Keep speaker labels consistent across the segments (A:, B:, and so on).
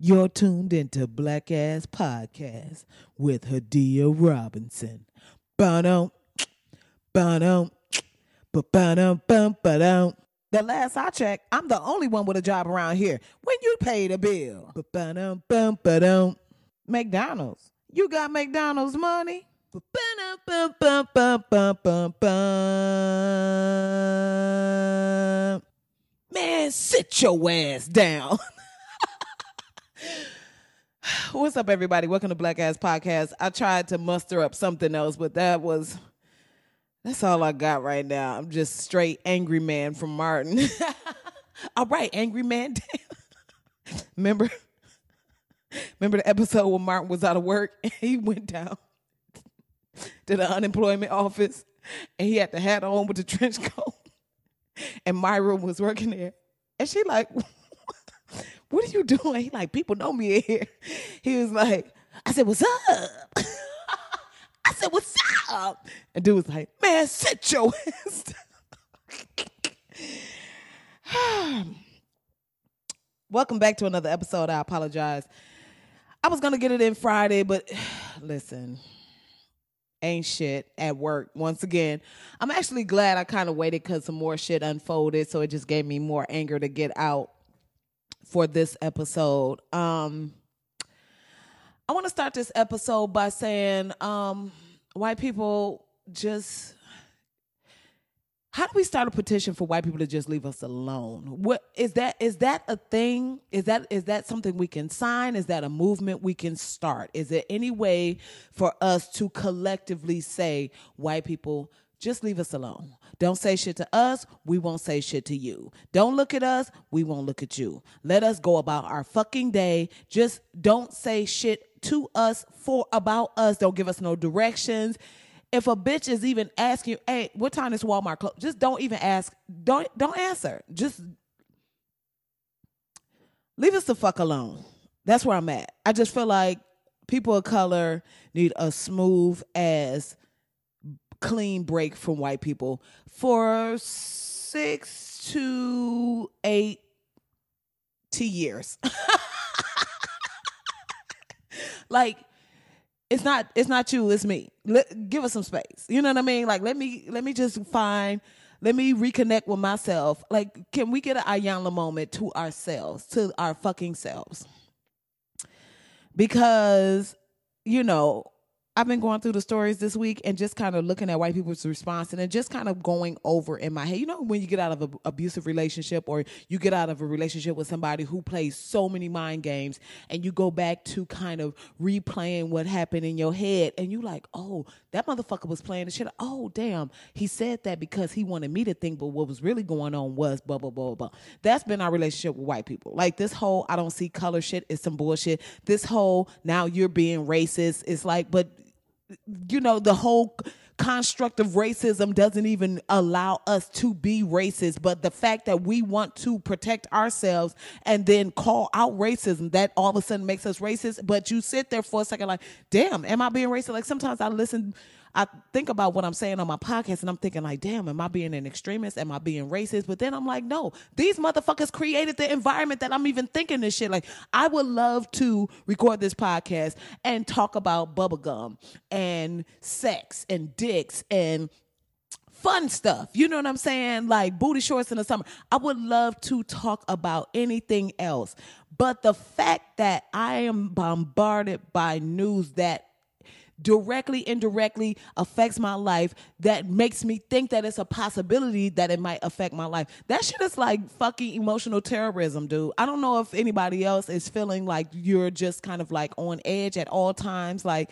A: You're tuned into Black Ass Podcast with Hadia Robinson. Ba-dum, ba-dum, ba-dum, ba-dum. The last I checked, I'm the only one with a job around here. When you pay the bill. Ba-dum, ba-dum. McDonald's. You got McDonald's money? Ba-dum. Man, sit your ass down. What's up, everybody? Welcome to Black Ass Podcast. I tried to muster up something else, but that was that's all I got right now. I'm just straight angry man from Martin. all right, angry man. remember, remember the episode when Martin was out of work and he went down to the unemployment office and he had the hat on with the trench coat, and Myra was working there, and she like what are you doing? He like, people know me in here. He was like, I said, what's up? I said, what's up? And dude was like, man, sit your ass down. Welcome back to another episode. I apologize. I was gonna get it in Friday, but listen, ain't shit at work once again. I'm actually glad I kind of waited because some more shit unfolded, so it just gave me more anger to get out for this episode. Um, I want to start this episode by saying um, white people just how do we start a petition for white people to just leave us alone? What is that is that a thing? Is that is that something we can sign? Is that a movement we can start? Is there any way for us to collectively say white people just leave us alone. Don't say shit to us. We won't say shit to you. Don't look at us. We won't look at you. Let us go about our fucking day. Just don't say shit to us for about us. Don't give us no directions. If a bitch is even asking hey, what time is Walmart close? Just don't even ask. Don't don't answer. Just leave us the fuck alone. That's where I'm at. I just feel like people of color need a smooth ass clean break from white people. For six to eight to years. like it's not it's not you it's me. Let, give us some space. You know what i mean? Like let me let me just find let me reconnect with myself. Like can we get an Iyanla moment to ourselves to our fucking selves? Because you know I've been going through the stories this week and just kind of looking at white people's response and then just kind of going over in my head. You know, when you get out of an abusive relationship or you get out of a relationship with somebody who plays so many mind games and you go back to kind of replaying what happened in your head and you like, oh, that motherfucker was playing the shit. Oh, damn. He said that because he wanted me to think, but what was really going on was blah, blah, blah, blah. That's been our relationship with white people. Like this whole I don't see color shit is some bullshit. This whole now you're being racist is like, but you know, the whole construct of racism doesn't even allow us to be racist but the fact that we want to protect ourselves and then call out racism that all of a sudden makes us racist. But you sit there for a second like damn am i being racist? Like sometimes i listen I think about what I'm saying on my podcast and I'm thinking like, damn, am I being an extremist? Am I being racist? But then I'm like, no, these motherfuckers created the environment that I'm even thinking this shit. Like, I would love to record this podcast and talk about bubblegum and sex and dicks and fun stuff. You know what I'm saying? Like booty shorts in the summer. I would love to talk about anything else. But the fact that I am bombarded by news that directly, indirectly affects my life that makes me think that it's a possibility that it might affect my life. That shit is like fucking emotional terrorism, dude. I don't know if anybody else is feeling like you're just kind of like on edge at all times. Like,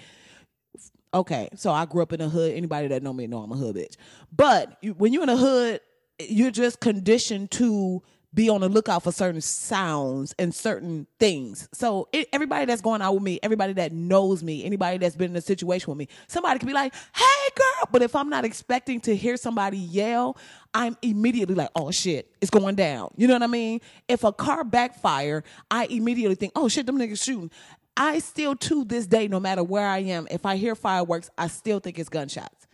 A: okay, so I grew up in a hood. Anybody that know me know I'm a hood bitch. But when you're in a hood, you're just conditioned to be on the lookout for certain sounds and certain things. So it, everybody that's going out with me, everybody that knows me, anybody that's been in a situation with me, somebody could be like, "Hey, girl," but if I'm not expecting to hear somebody yell, I'm immediately like, "Oh shit, it's going down." You know what I mean? If a car backfire, I immediately think, "Oh shit, them niggas shooting." I still to this day, no matter where I am, if I hear fireworks, I still think it's gunshots.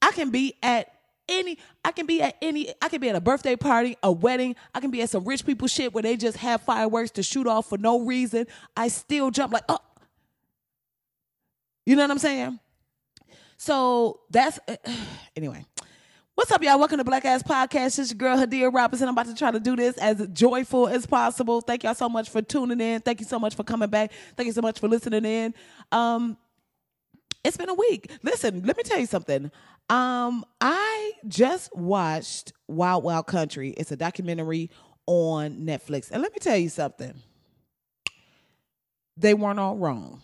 A: I can be at any I can be at any I can be at a birthday party, a wedding, I can be at some rich people shit where they just have fireworks to shoot off for no reason. I still jump like, oh. You know what I'm saying? So that's anyway. What's up, y'all? Welcome to Black Ass Podcast. It's your girl Hadia Robinson. I'm about to try to do this as joyful as possible. Thank y'all so much for tuning in. Thank you so much for coming back. Thank you so much for listening in. Um, it's been a week. Listen, let me tell you something. Um, I just watched Wild Wild Country. It's a documentary on Netflix. And let me tell you something. They weren't all wrong.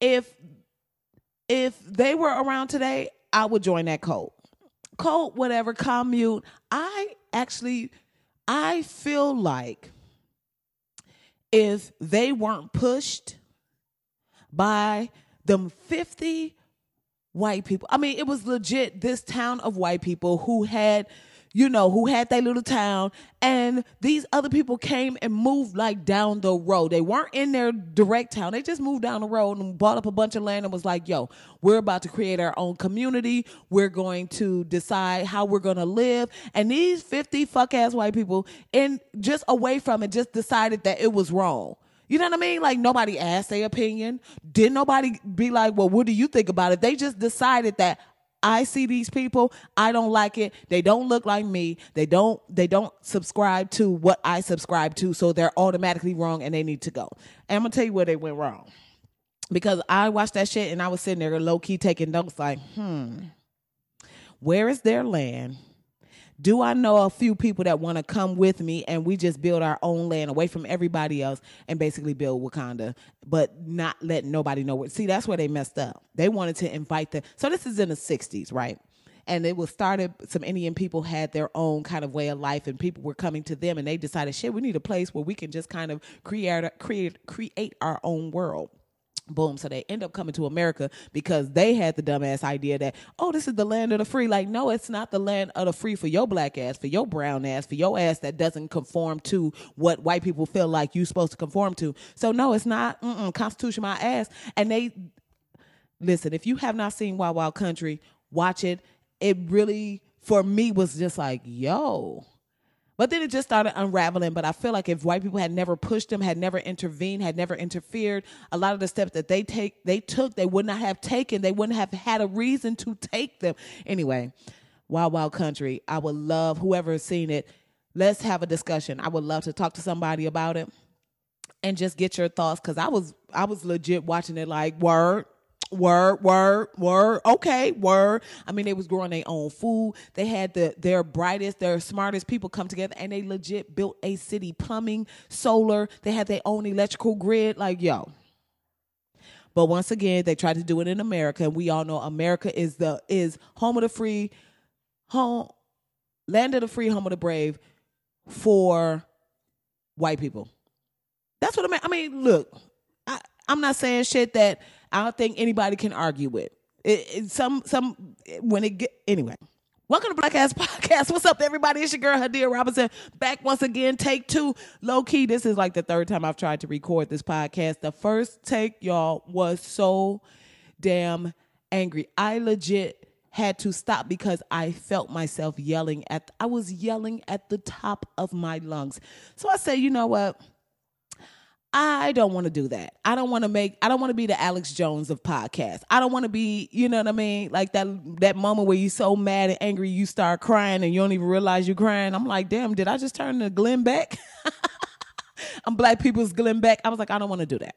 A: If if they were around today, I would join that cult. Cult, whatever, commute. I actually I feel like if they weren't pushed by them 50 white people. I mean, it was legit this town of white people who had, you know, who had their little town, and these other people came and moved like down the road. They weren't in their direct town. They just moved down the road and bought up a bunch of land and was like, yo, we're about to create our own community. We're going to decide how we're going to live. And these 50 fuck ass white people, and just away from it, just decided that it was wrong. You know what I mean? Like nobody asked their opinion. Didn't nobody be like, well, what do you think about it? They just decided that I see these people, I don't like it. They don't look like me. They don't they don't subscribe to what I subscribe to, so they're automatically wrong and they need to go. And I'm gonna tell you where they went wrong. Because I watched that shit and I was sitting there low key taking notes like, hmm, where is their land? Do I know a few people that want to come with me and we just build our own land away from everybody else and basically build Wakanda, but not let nobody know what? See, that's where they messed up. They wanted to invite the. So this is in the '60s, right? And it was started. Some Indian people had their own kind of way of life, and people were coming to them, and they decided, shit, we need a place where we can just kind of create create create our own world. Boom. So they end up coming to America because they had the dumbass idea that, oh, this is the land of the free. Like, no, it's not the land of the free for your black ass, for your brown ass, for your ass that doesn't conform to what white people feel like you're supposed to conform to. So, no, it's not. Mm-mm, Constitution, my ass. And they, listen, if you have not seen Wild Wild Country, watch it. It really, for me, was just like, yo, but then it just started unraveling. But I feel like if white people had never pushed them, had never intervened, had never interfered, a lot of the steps that they take, they took, they would not have taken. They wouldn't have had a reason to take them. Anyway, Wild Wild Country. I would love whoever has seen it. Let's have a discussion. I would love to talk to somebody about it and just get your thoughts because I was I was legit watching it like word word, word, word. Okay, word. I mean, they was growing their own food. They had the their brightest, their smartest people come together, and they legit built a city. Plumbing, solar. They had their own electrical grid. Like yo. But once again, they tried to do it in America, and we all know America is the is home of the free, home, land of the free, home of the brave, for white people. That's what I mean. I mean, look, I, I'm not saying shit that I don't think anybody can argue with. It, it, some some when it get anyway. Welcome to Black Ass Podcast. What's up, everybody? It's your girl Hadia Robinson back once again. Take two, low key. This is like the third time I've tried to record this podcast. The first take, y'all, was so damn angry. I legit had to stop because I felt myself yelling at. I was yelling at the top of my lungs. So I said, you know what? I don't want to do that. I don't want to make I don't want to be the Alex Jones of podcasts. I don't want to be, you know what I mean? Like that that moment where you're so mad and angry you start crying and you don't even realize you're crying. I'm like, damn, did I just turn to Glenn Beck? I'm black people's Glenn Beck. I was like, I don't want to do that.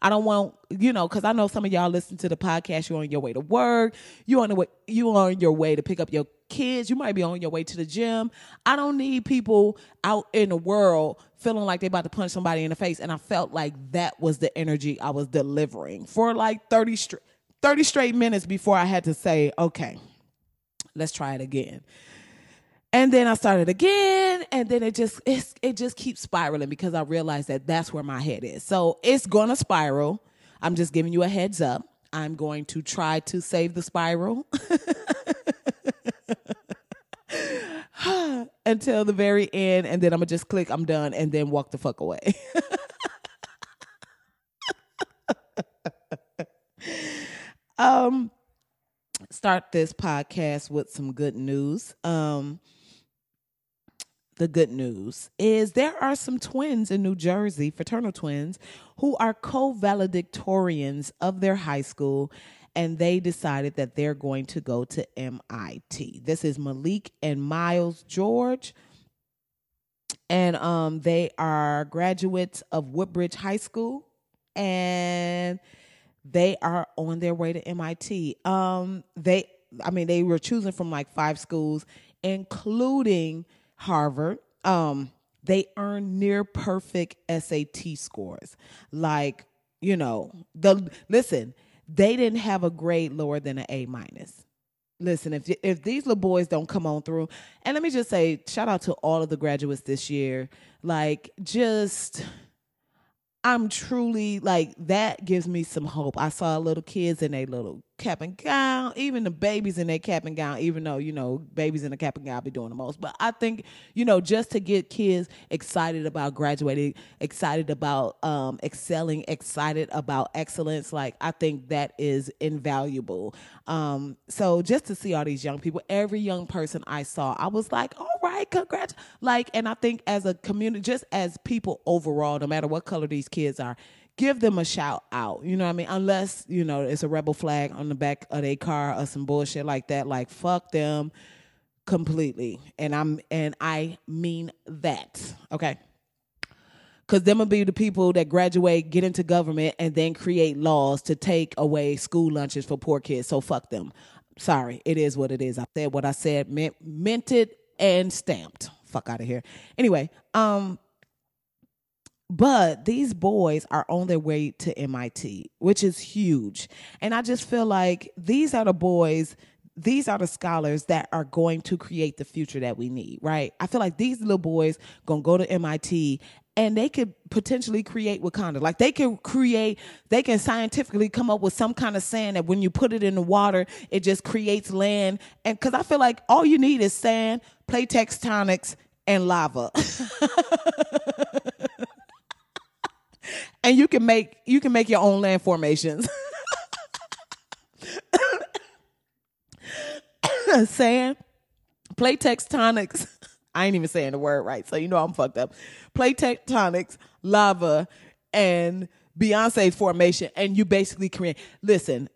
A: I don't want, you know, because I know some of y'all listen to the podcast. You're on your way to work. You on the way. You on your way to pick up your kids. You might be on your way to the gym. I don't need people out in the world feeling like they about to punch somebody in the face. And I felt like that was the energy I was delivering for like 30 straight 30 straight minutes before I had to say, okay, let's try it again. And then I started again, and then it just it just keeps spiraling because I realized that that's where my head is. So it's gonna spiral. I'm just giving you a heads up. I'm going to try to save the spiral until the very end, and then I'm gonna just click I'm done, and then walk the fuck away. um. start this podcast with some good news. Um, the good news is there are some twins in New Jersey, fraternal twins, who are co valedictorians of their high school, and they decided that they're going to go to MIT. This is Malik and Miles George. And um, they are graduates of Woodbridge High School, and they are on their way to MIT. Um, they, I mean, they were choosing from like five schools, including Harvard. Um, they earned near perfect SAT scores. Like, you know, the listen, they didn't have a grade lower than an A minus. Listen, if if these little boys don't come on through, and let me just say, shout out to all of the graduates this year. Like, just I'm truly like that gives me some hope. I saw little kids in a little cap and gown, even the babies in their cap and gown, even though, you know, babies in a cap and gown be doing the most. But I think, you know, just to get kids excited about graduating, excited about um, excelling, excited about excellence, like I think that is invaluable. Um, so just to see all these young people, every young person I saw, I was like, all right, congrats. Like, and I think as a community, just as people overall, no matter what color these kids are, give them a shout out. You know what I mean? Unless, you know, it's a rebel flag on the back of their car or some bullshit like that. Like fuck them completely. And I'm and I mean that. Okay. Cause them will be the people that graduate, get into government, and then create laws to take away school lunches for poor kids. So fuck them. Sorry, it is what it is. I said what I said, meant, meant it and stamped. Fuck out of here. Anyway, um, but these boys are on their way to MIT, which is huge. And I just feel like these are the boys, these are the scholars that are going to create the future that we need, right? I feel like these little boys going to go to MIT and they could potentially create Wakanda. Like they can create, they can scientifically come up with some kind of sand that when you put it in the water, it just creates land. And because I feel like all you need is sand, plate tectonics, and lava. and you can make you can make your own land formations. Sand, plate tectonics. I ain't even saying the word right, so you know I'm fucked up. Plate tectonics, lava, and Beyonce's formation, and you basically create. Listen,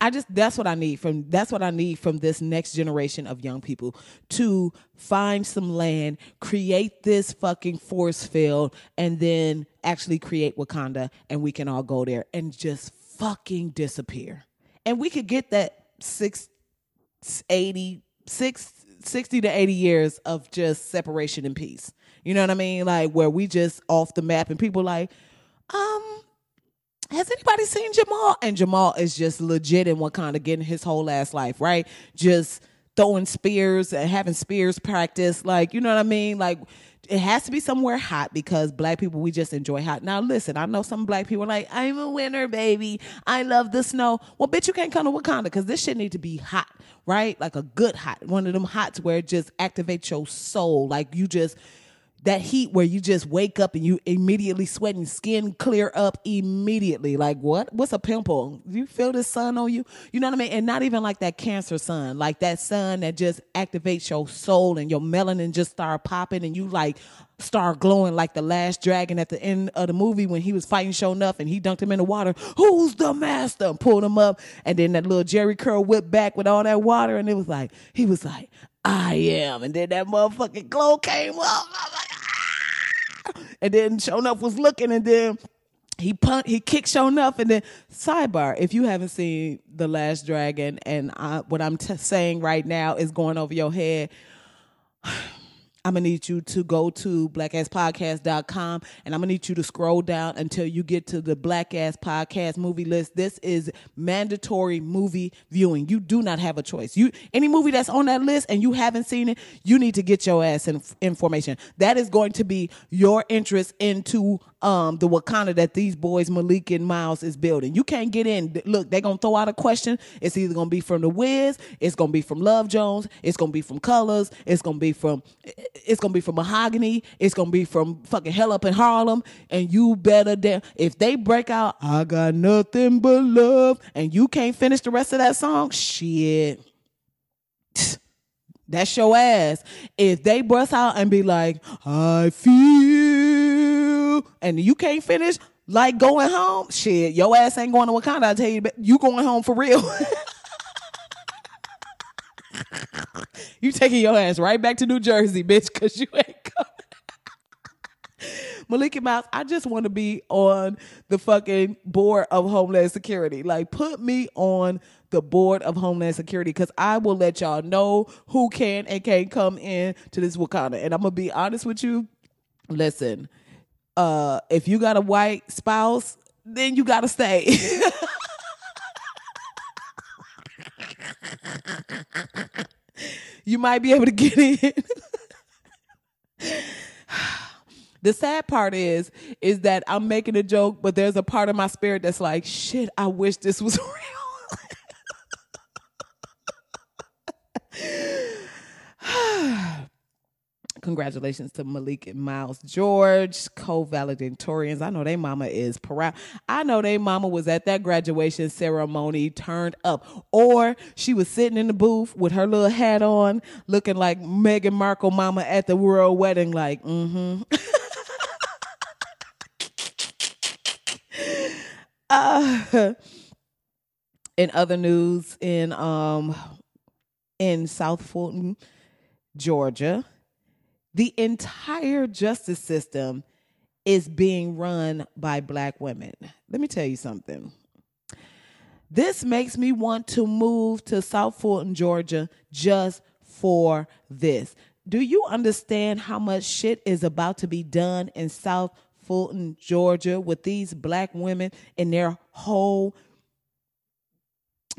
A: I just that's what I need from that's what I need from this next generation of young people to find some land, create this fucking force field, and then actually create Wakanda, and we can all go there and just fucking disappear. And we could get that six, 80, six, 60 to 80 years of just separation and peace. You know what I mean? Like where we just off the map and people like, um, has anybody seen Jamal? And Jamal is just legit in Wakanda getting his whole ass life, right? Just throwing spears and having spears practice. Like, you know what I mean? Like, it has to be somewhere hot because black people, we just enjoy hot. Now, listen, I know some black people like, I'm a winner, baby. I love the snow. Well, bitch, you can't come to Wakanda because this shit need to be hot, right? Like a good hot. One of them hots where it just activates your soul. Like, you just that heat where you just wake up and you immediately sweating, skin clear up immediately. Like what? What's a pimple? You feel the sun on you? You know what I mean? And not even like that cancer sun, like that sun that just activates your soul and your melanin just start popping and you like start glowing like the last dragon at the end of the movie when he was fighting Sho'nuff and he dunked him in the water. Who's the master? And pulled him up and then that little Jheri curl whipped back with all that water and it was like he was like I am and then that motherfucking glow came up and then Sho'nuff was looking, and then he punt, he kicked Sho'nuff, and then sidebar. If you haven't seen The Last Dragon, and I, what I'm t- saying right now is going over your head. I'm gonna need you to go to blackasspodcast.com and I'm gonna need you to scroll down until you get to the Black Ass Podcast movie list. This is mandatory movie viewing. You do not have a choice. You any movie that's on that list and you haven't seen it, you need to get your ass in, information. That is going to be your interest into um, the Wakanda that these boys Malik and Miles is building. You can't get in. Look, they're gonna throw out a question. It's either gonna be from the Wiz, it's gonna be from Love Jones, it's gonna be from Colors, it's gonna be from it's gonna be from Mahogany, it's gonna be from fucking Hell Up in Harlem, and you better damn if they break out, I got nothing but love, and you can't finish the rest of that song, shit. That's your ass. If they bust out and be like, I feel, and you can't finish, like going home, shit, your ass ain't going to Wakanda. I tell you, you going home for real. you taking your ass right back to New Jersey, bitch, because you ain't coming. Malik and Miles, I just want to be on the fucking board of Homeland Security. Like, put me on the board of Homeland Security because I will let y'all know who can and can't come in to this Wakanda. And I'm gonna be honest with you. Listen, uh, if you got a white spouse, then you gotta stay. you might be able to get in. the sad part is is that I'm making a joke, but there's a part of my spirit that's like, shit, I wish this was real. Congratulations to Malik and Miles George, co-valedictorians. I know they mama is proud. I know they mama was at that graduation ceremony turned up. Or she was sitting in the booth with her little hat on, looking like Meghan Markle mama at the royal wedding, like, mm-hmm. uh, in other news, in um in South Fulton, Georgia, the entire justice system is being run by black women. Let me tell you something. This makes me want to move to South Fulton, Georgia just for this. Do you understand how much shit is about to be done in South Fulton, Georgia with these black women in their whole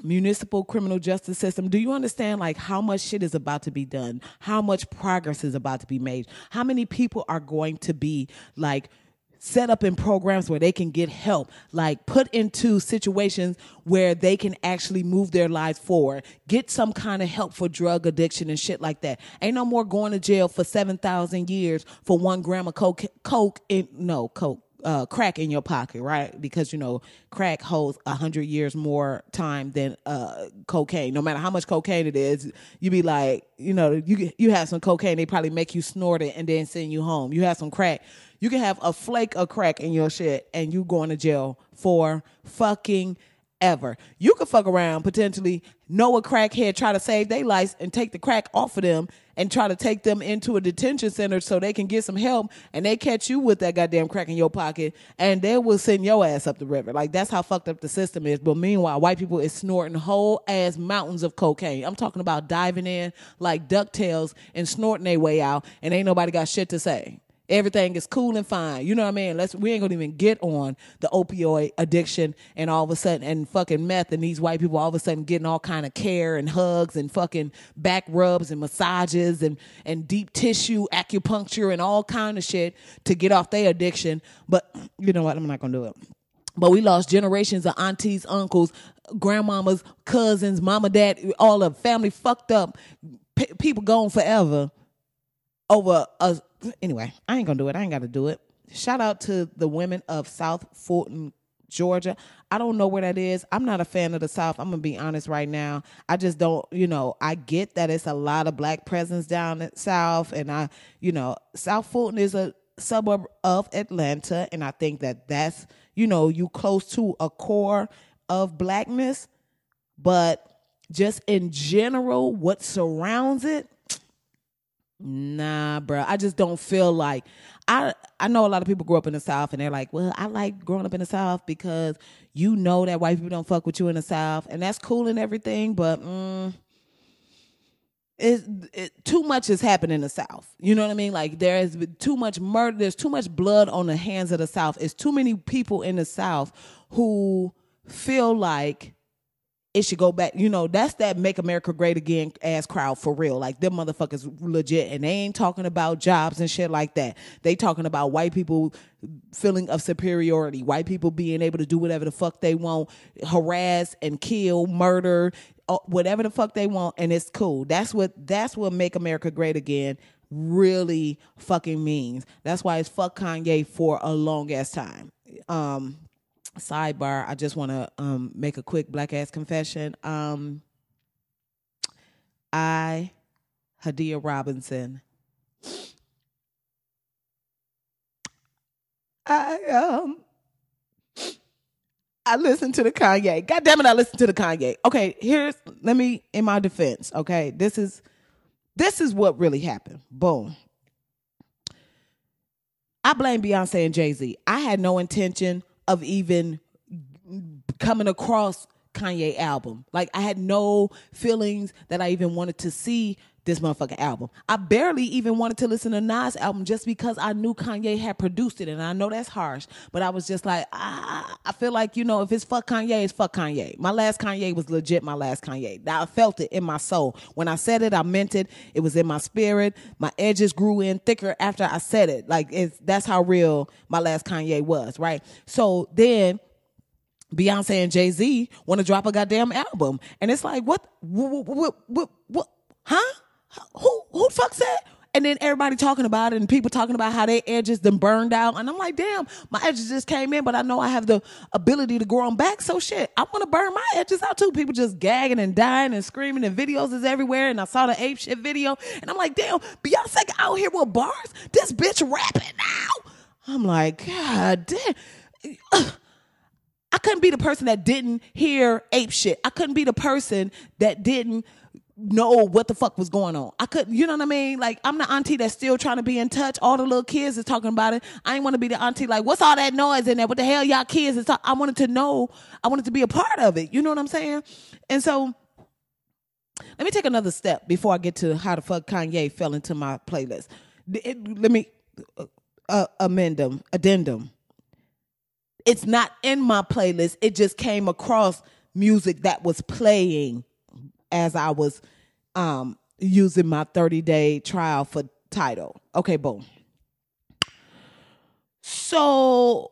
A: municipal criminal justice system. Do you understand like how much shit is about to be done? How much progress is about to be made? How many people are going to be like set up in programs where they can get help like put into situations where they can actually move their lives forward get some kind of help for drug addiction and shit like that? Ain't no more going to jail for 7000 years for one gram of coke coke in no coke uh, crack in your pocket, right? Because you know crack holds a hundred years more time than uh, cocaine. No matter how much cocaine it is, you be like, you know, you you have some cocaine, they probably make you snort it and then send you home. You have some crack, you can have a flake of crack in your shit, and you going to jail for fucking ever. You could fuck around potentially know a crackhead try to save their life and take the crack off of them and try to take them into a detention center so they can get some help and they catch you with that goddamn crack in your pocket and they will send your ass up the river. Like that's how fucked up the system is. But meanwhile, white people is snorting whole ass mountains of cocaine. I'm talking about diving in like DuckTales and snorting their way out and ain't nobody got shit to say. Everything is cool and fine. You know what I mean? Let's we ain't gonna even get on the opioid addiction and all of a sudden and fucking meth and these white people all of a sudden getting all kind of care and hugs and fucking back rubs and massages and and deep tissue acupuncture and all kind of shit to get off their addiction. But you know what? I'm not gonna do it. But we lost generations of aunties, uncles, grandmamas, cousins, mama, dad, all the family fucked up. P- people gone forever over a anyway, I ain't gonna do it. I ain't gotta do it. Shout out to the women of South Fulton, Georgia. I don't know where that is. I'm not a fan of the South. I'm gonna be honest right now. I just don't, you know, I get that it's a lot of black presence down at South, and I, you know, South Fulton is a suburb of Atlanta, and I think that that's, you know, you close to a core of blackness, but just in general, what surrounds it, Nah, bro. I just don't feel like I I know a lot of people grow up in the South and they're like, well, I like growing up in the South because you know that white people don't fuck with you in the South, and that's cool and everything, but mm, it, it, too much has happened in the South. You know what I mean? Like there is too much murder. There's too much blood on the hands of the South. It's too many people in the South who feel like it should go back. You know, that's that make America great again ass crowd for real. Like them motherfuckers legit and they ain't talking about jobs and shit like that. They talking about white people feeling of superiority, white people being able to do whatever the fuck they want, harass and kill, murder, uh, whatever the fuck they want and it's cool. That's what that's what make America great again really fucking means. That's why it's fuck Kanye for a long ass time. Um sidebar, I just want to um, make a quick black ass confession. Um, I, Hadia Robinson, I um, I listened to the Kanye. God damn it, I listened to the Kanye. Okay, here's let me in my defense. Okay, this is this is what really happened. Boom. I blame Beyonce and Jay Z. I had no intention of even coming across Kanye album. Like I had no feelings that I even wanted to see this motherfucking album. I barely even wanted to listen to Nas album just because I knew Kanye had produced it, and I know that's harsh, but I was just like, ah, I feel like you know, if it's fuck Kanye, it's fuck Kanye. My last Kanye was legit my last Kanye. I felt it in my soul when I said it. I meant it. It was in my spirit. My edges grew in thicker after I said it. Like it's that's how real my last Kanye was, right? So then Beyonce and Jay Z want to drop a goddamn album, and it's like, what, what, what, what, what, huh? Who, who the fuck said? And then everybody talking about it, and people talking about how their edges then burned out, and I'm like, damn, my edges just came in, but I know I have the ability to grow them back. So shit, I want to burn my edges out too. People just gagging and dying and screaming, and videos is everywhere. And I saw the ape shit video, and I'm like, damn, Beyonce out here with bars. This bitch rapping now. I'm like, god damn. I couldn't be the person that didn't hear ape shit. I couldn't be the person that didn't know what the fuck was going on. I couldn't, you know what I mean? Like, I'm the auntie that's still trying to be in touch. All the little kids is talking about it. I ain't want to be the auntie like, what's all that noise in there? What the hell y'all kids is? I wanted to know, I wanted to be a part of it. You know what I'm saying? And so, let me take another step before I get to how the fuck Kanye fell into my playlist. It, let me uh, uh, amend them, addendum it's not in my playlist. It just came across music that was playing as I was um, using my 30 day trial for Tidal. Okay, boom. So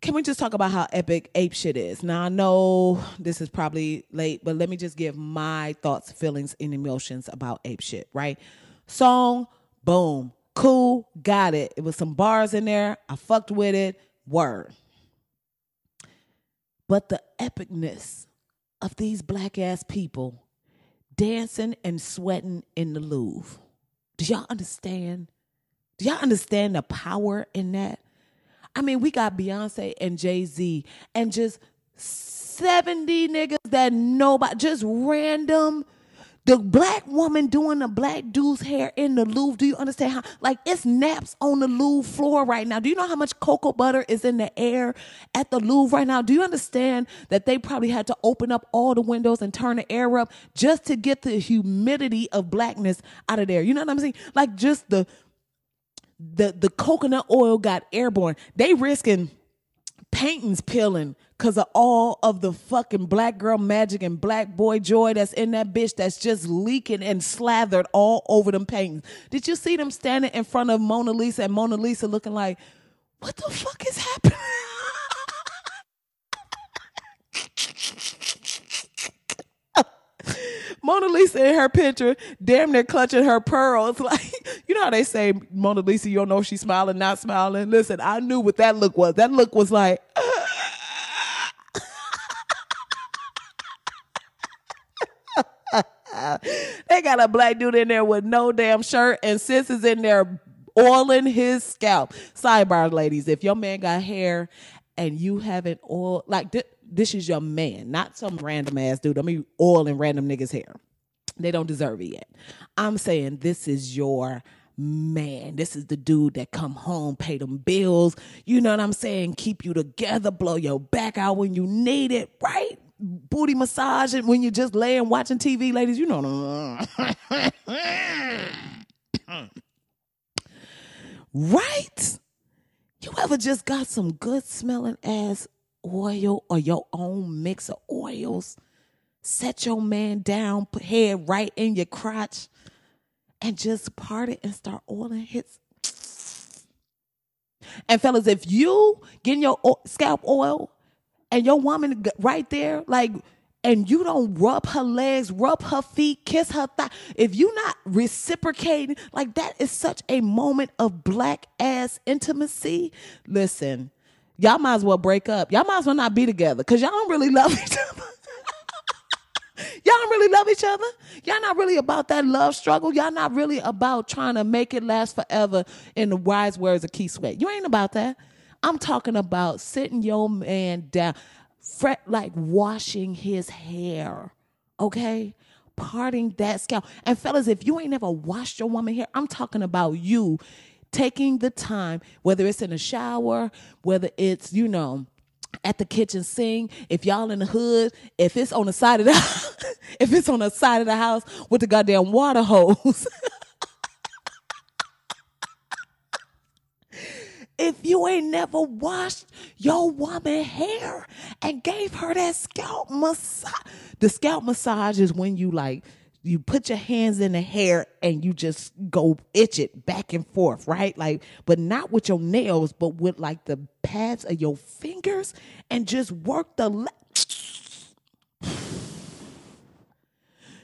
A: can we just talk about how epic ape shit is? Now I know this is probably late, but let me just give my thoughts, feelings, and emotions about ape shit, right? Song, boom, cool, got it. It was some bars in there. I fucked with it. Word. But the epicness of these black ass people dancing and sweating in the Louvre. Do y'all understand? Do y'all understand the power in that? I mean, we got Beyonce and Jay Z and just 70 niggas that nobody, just random the black woman doing the black dude's hair in the Louvre. Do you understand how? Like it's naps on the Louvre floor right now. Do you know how much cocoa butter is in the air at the Louvre right now? Do you understand that they probably had to open up all the windows and turn the air up just to get the humidity of blackness out of there? You know what I'm saying? Like just the the the coconut oil got airborne. They risking paintings peeling because of all of the fucking black girl magic and black boy joy that's in that bitch that's just leaking and slathered all over them paintings. Did you see them standing in front of Mona Lisa and Mona Lisa looking like, what the fuck is happening? Mona Lisa in her picture, damn near clutching her pearls. Like, you know how they say Mona Lisa, you don't know if she's smiling, not smiling. Listen, I knew what that look was. That look was like, they got a black dude in there with no damn shirt, and sis is in there oiling his scalp. Sidebar, ladies, if your man got hair and you haven't oil, like th- this is your man, not some random ass dude. I mean, oiling random niggas' hair. They don't deserve it yet. I'm saying this is your man. This is the dude that come home, pay them bills. You know what I'm saying? Keep you together, blow your back out when you need it, right? Booty massage when you're just laying watching TV, ladies. You know, right? You ever just got some good smelling ass oil or your own mix of oils set your man down, put head right in your crotch, and just part it and start oiling his. And fellas, if you getting your scalp oil and your woman right there, like, and you don't rub her legs, rub her feet, kiss her thigh, if you're not reciprocating, like that is such a moment of black ass intimacy. Listen, y'all might as well break up. Y'all might as well not be together because y'all don't really love each other. Y'all don't really love each other. Y'all not really about that love struggle. Y'all not really about trying to make it last forever in the wise words of Keith Sweat. You ain't about that. I'm talking about sitting your man down, fret like washing his hair. Okay? Parting that scalp. And fellas, if you ain't never washed your woman hair, I'm talking about you taking the time, whether it's in a shower, whether it's, you know, at the kitchen sink, if y'all in the hood, if it's on the side of the if it's on the side of the house with the goddamn water hose. if you ain't never washed your woman hair and gave her that scalp massage. The scalp massage is when you like you put your hands in the hair and you just go itch it back and forth, right? Like, but not with your nails, but with like the pads of your fingers and just work the. Le-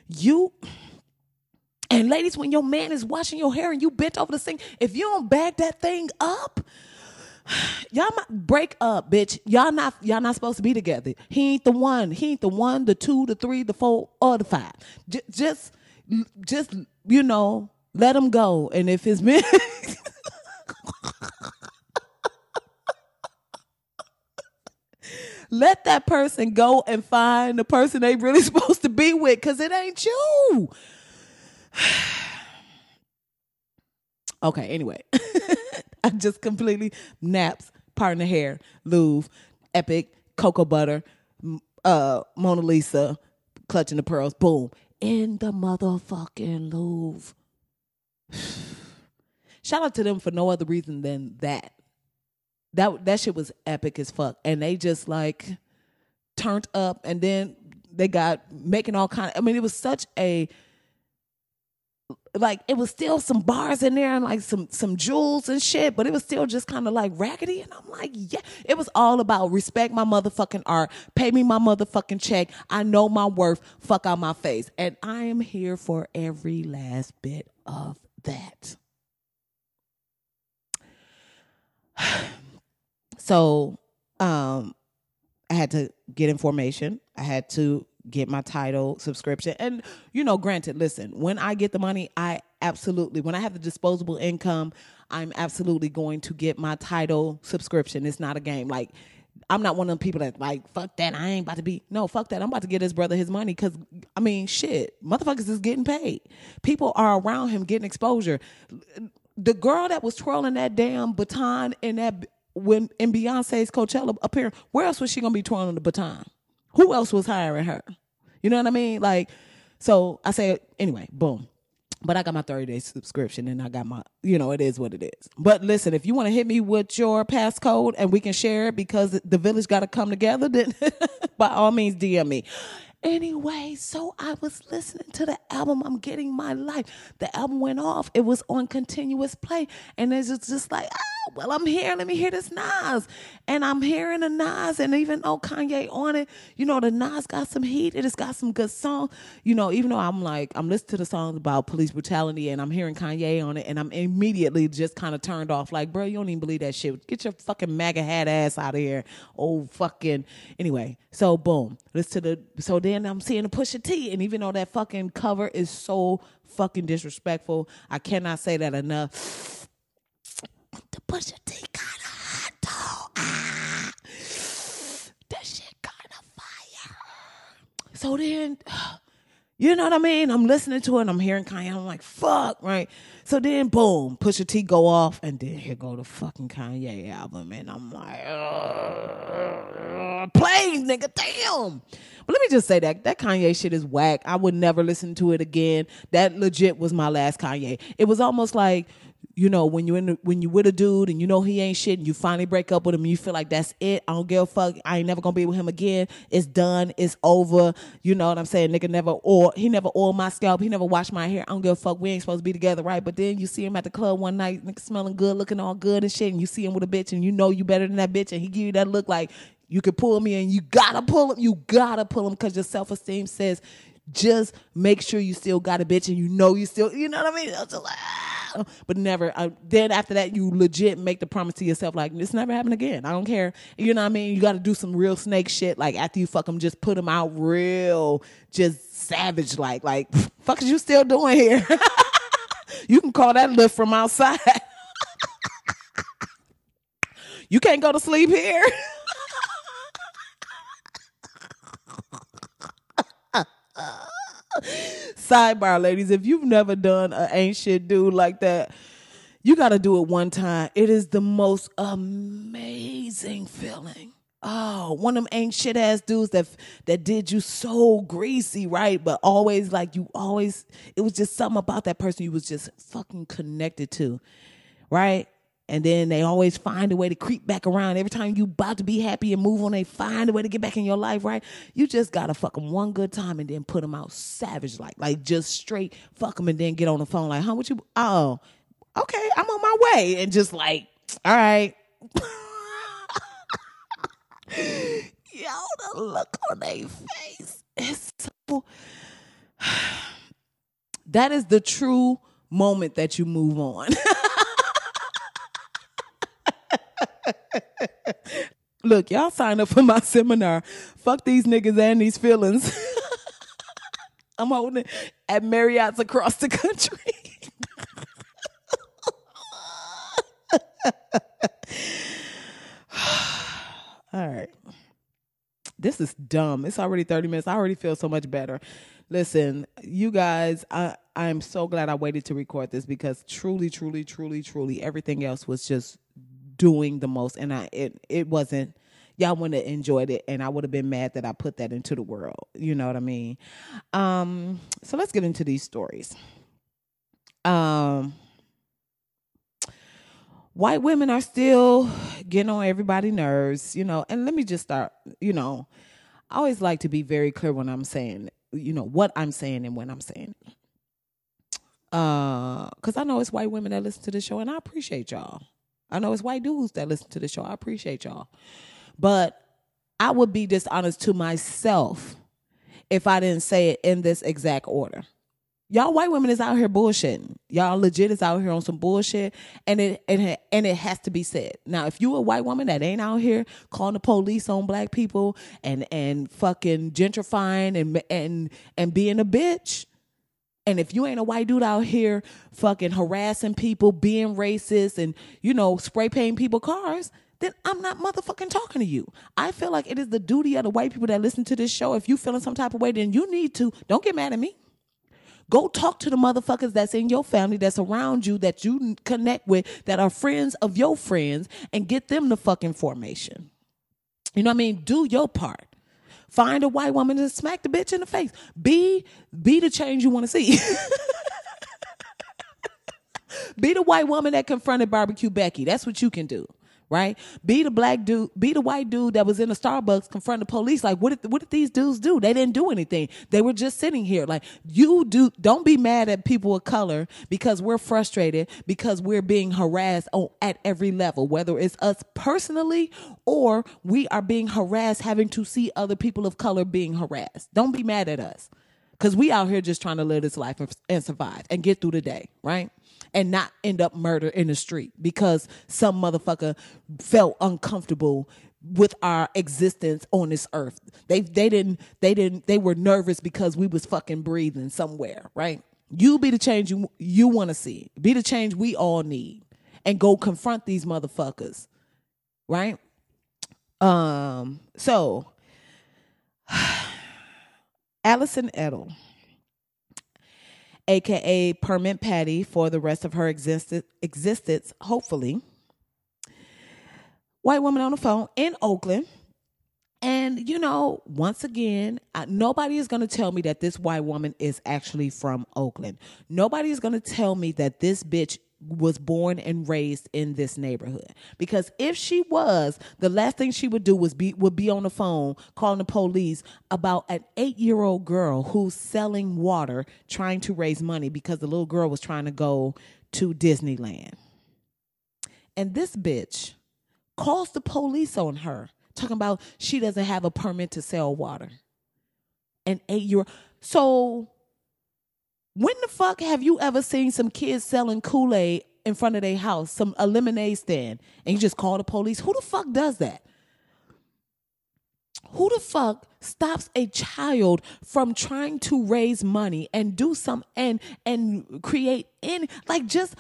A: you. And ladies, when your man is washing your hair and you bent over the sink, if you don't bag that thing up, y'all might break up, bitch. Y'all not y'all not supposed to be together. He ain't the one. He ain't the one, the two, the three, the four, or the five. J- just, just you know, let him go. And if his man. let that person go and find the person they really supposed to be with because it ain't you. okay, anyway. Just completely naps, partner hair, Louvre, epic, cocoa butter, uh, Mona Lisa, clutching the pearls, boom, in the motherfucking Louvre. Shout out to them for no other reason than that. That that shit was epic as fuck, and they just like turned up, and then they got making all kind. Of, I mean, it was such a like it was still some bars in there and like some some jewels and shit, but it was still just kind of like raggedy. And I'm like, yeah, it was all about respect my motherfucking art, pay me my motherfucking check. I know my worth. Fuck out my face, and I am here for every last bit of that. so, um, I had to get information. I had to get my Tidal subscription. And, you know, granted, listen, when I get the money, I absolutely, when I have the disposable income, I'm absolutely going to get my Tidal subscription. It's not a game. Like, I'm not one of them people that like, fuck that, I ain't about to be. No, fuck that. I'm about to get his brother his money because, I mean, shit, motherfuckers is getting paid. People are around him getting exposure. The girl that was twirling that damn baton in that when in Beyonce's Coachella appearance, where else was she gonna be twirling the baton? Who else was hiring her? You know what I mean? Like, so I said, anyway, boom. But I got my 30 day subscription and I got my, you know, it is what it is. But listen, if you want to hit me with your passcode and we can share it because the village got to come together, then by all means, DM me. Anyway, so I was listening to the album, I'm Getting My Life. The album went off, it was on continuous play. And it's just, like, ah, Oh, well, I'm here, let me hear this Nas. And I'm hearing the Nas, and even though Kanye on it, you know, the Nas got some heat, it has got some good songs. You know, even though I'm like, I'm listening to the songs about police brutality and I'm hearing Kanye on it, and I'm immediately just kind of turned off, like, bro, you don't even believe that shit. Get your fucking MAGA hat ass out of here. Oh, fucking. Anyway, so boom. Listen to the, so then I'm seeing the Pusha T, and even though that fucking cover is so fucking disrespectful, I cannot say that enough. The Pusha T kind of hot though. Ah, that shit kind of fire. So then. You know what I mean? I'm listening to it and I'm hearing Kanye. I'm like, fuck, right? So then, boom, Pusha T go off, and then here go the fucking Kanye album, and I'm like, play, nigga, damn. But let me just say that that Kanye shit is whack. I would never listen to it again. That legit was my last Kanye. It was almost like you know, when you in when you with a dude and you know he ain't shit and you finally break up with him, you feel like that's it. I don't give a fuck. I ain't never gonna be with him again. It's done. It's over. You know what I'm saying? Nigga never or he never oiled my scalp. He never washed my hair. I don't give a fuck. We ain't supposed to be together, right? But then you see him at the club one night, nigga smelling good, looking all good and shit, and you see him with a bitch and you know you better than that bitch, and he give you that look like you could pull me and you gotta pull him. You gotta pull him because your self esteem says just make sure you still got a bitch and you know you still, you know what I mean? Like, ah. but never. Uh, then after that, you legit make the promise to yourself like this never happen again. I don't care. You know what I mean? You got to do some real snake shit. Like after you fuck them, just put them out real, just savage like. Like fuck is you still doing here? you can call that Lyft from outside. you can't go to sleep here. Sidebar, ladies, if you've never done an ancient dude like that, you got to do it one time. It is the most amazing feeling. Oh, one of them shit ass dudes that that did you so greasy, right? But always like you always, it was just something about that person you was just fucking connected to, right? And then they always find a way to creep back around. Every time you about to be happy and move on, they find a way to get back in your life, right? You just gotta fuck them one good time and then put them out savage like, like just straight fuck them and then get on the phone like, huh, what you, oh, okay, I'm on my way. And just like, all right. Yo, the look on their face is so, that is the true moment that you move on. Look, y'all sign up for my seminar. Fuck these niggas and these feelings. I'm holding it at Marriott's across the country. All right. This is dumb. It's already 30 minutes. I already feel so much better. Listen, you guys, I I'm so glad I waited to record this because truly, truly, truly, truly, everything else was just doing the most and I it it wasn't y'all wouldn't have enjoyed it and I would have been mad that I put that into the world. You know what I mean? Um so let's get into these stories. Um white women are still getting on everybody's nerves, you know, and let me just start, you know, I always like to be very clear when I'm saying, you know, what I'm saying and when I'm saying it. Uh, cause I know it's white women that listen to the show and I appreciate y'all. I know it's white dudes that listen to the show. I appreciate y'all. But I would be dishonest to myself if I didn't say it in this exact order. Y'all white women is out here bullshitting. Y'all legit is out here on some bullshit, and it and and it has to be said. Now, if you a white woman that ain't out here calling the police on black people and and fucking gentrifying and and and being a bitch, and if you ain't a white dude out here fucking harassing people, being racist, and you know, spray painting people cars, then I'm not motherfucking talking to you. I feel like it is the duty of the white people that listen to this show. If you feeling some type of way, then you need to don't get mad at me. Go talk to the motherfuckers that's in your family, that's around you, that you connect with, that are friends of your friends, and get them the fucking formation. You know what I mean? Do your part. Find a white woman and smack the bitch in the face. Be be the change you want to see. be the white woman that confronted barbecue Becky. That's what you can do right? Be the black dude, be the white dude that was in the Starbucks confront the police. Like, what did what did these dudes do? They didn't do anything. They were just sitting here. Like, you do don't be mad at people of color because we're frustrated because we're being harassed on, at every level, whether it's us personally or we are being harassed having to see other people of color being harassed. Don't be mad at us. Cause we out here just trying to live this life and survive and get through the day, right? And not end up murdered in the street because some motherfucker felt uncomfortable with our existence on this earth. They they didn't they didn't they were nervous because we was fucking breathing somewhere, right? You be the change you you want to see. Be the change we all need and go confront these motherfuckers. Right? Um so Alison Ettel aka Permit Patty, for the rest of her exist- existence, hopefully. White woman on the phone in Oakland. And, you know, once again, nobody is going to tell me that this white woman is actually from Oakland. Nobody is going to tell me that this bitch was born and raised in this neighborhood. Because if she was, the last thing she would do was be would be on the phone calling the police about an 8-year-old girl who's selling water trying to raise money because the little girl was trying to go to Disneyland. And this bitch calls the police on her, talking about she doesn't have a permit to sell water. An 8-year so when the fuck have you ever seen some kids selling Kool Aid in front of their house, some a lemonade stand, and you just call the police? Who the fuck does that? Who the fuck stops a child from trying to raise money and do some and and create any like just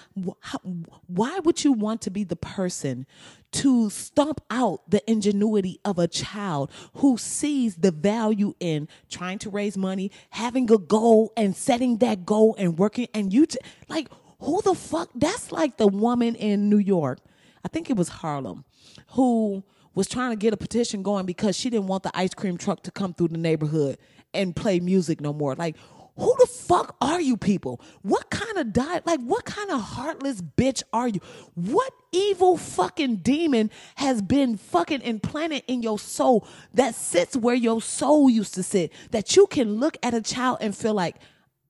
A: why would you want to be the person to stomp out the ingenuity of a child who sees the value in trying to raise money, having a goal and setting that goal and working and you t- like who the fuck that's like the woman in New York. I think it was Harlem who was trying to get a petition going because she didn't want the ice cream truck to come through the neighborhood and play music no more. Like, who the fuck are you people? What kind of diet, like, what kind of heartless bitch are you? What evil fucking demon has been fucking implanted in your soul that sits where your soul used to sit? That you can look at a child and feel like,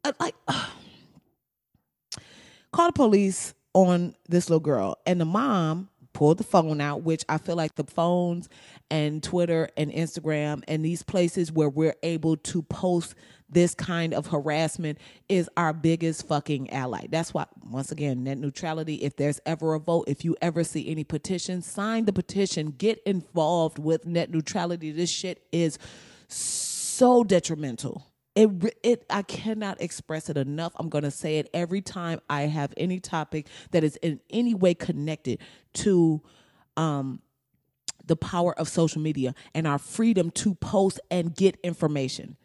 A: uh, like, uh. call the police on this little girl. And the mom pulled the phone out, which I feel like the phones and Twitter and Instagram and these places where we're able to post this kind of harassment is our biggest fucking ally. That's why, once again, net neutrality. If there's ever a vote, if you ever see any petition, sign the petition, get involved with net neutrality. This shit is so detrimental it it I cannot express it enough. I'm going to say it every time I have any topic that is in any way connected to um the power of social media and our freedom to post and get information.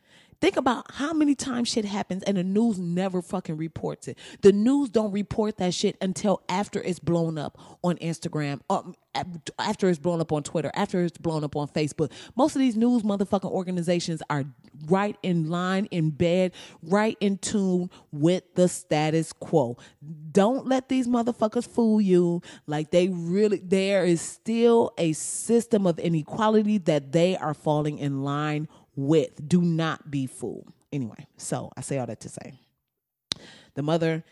A: Think about how many times shit happens and the news never fucking reports it. The news don't report that shit until after it's blown up on Instagram, um, after it's blown up on Twitter, after it's blown up on Facebook. Most of these news motherfucking organizations are right in line, in bed, right in tune with the status quo. Don't let these motherfuckers fool you. Like they really, there is still a system of inequality that they are falling in line with. Do not be fooled. Anyway, so I say all that to say the mother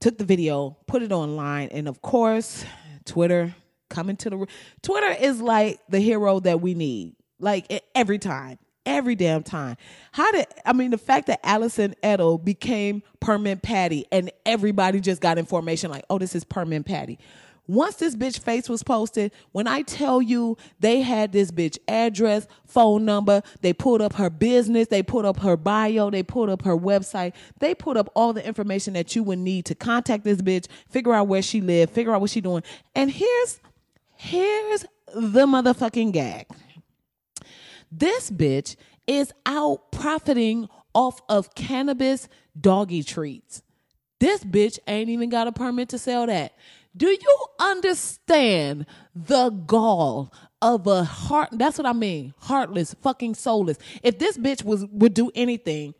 A: took the video, put it online, and of course, Twitter coming to the Twitter is like the hero that we need. Like every time, every damn time. How did I mean the fact that Alison Ettel became permanent Patty and everybody just got information like, oh, this is permanent Patty. Once this bitch face was posted, when I tell you they had this bitch address, phone number, they pulled up her business, they put up her bio, they put up her website, they put up all the information that you would need to contact this bitch, figure out where she lived, figure out what she doing. And here's here's the motherfucking gag. This bitch is out profiting off of cannabis doggy treats. This bitch ain't even got a permit to sell that. Do you understand the gall of a heart? That's what I mean. Heartless, fucking soulless. If this bitch was would do anything,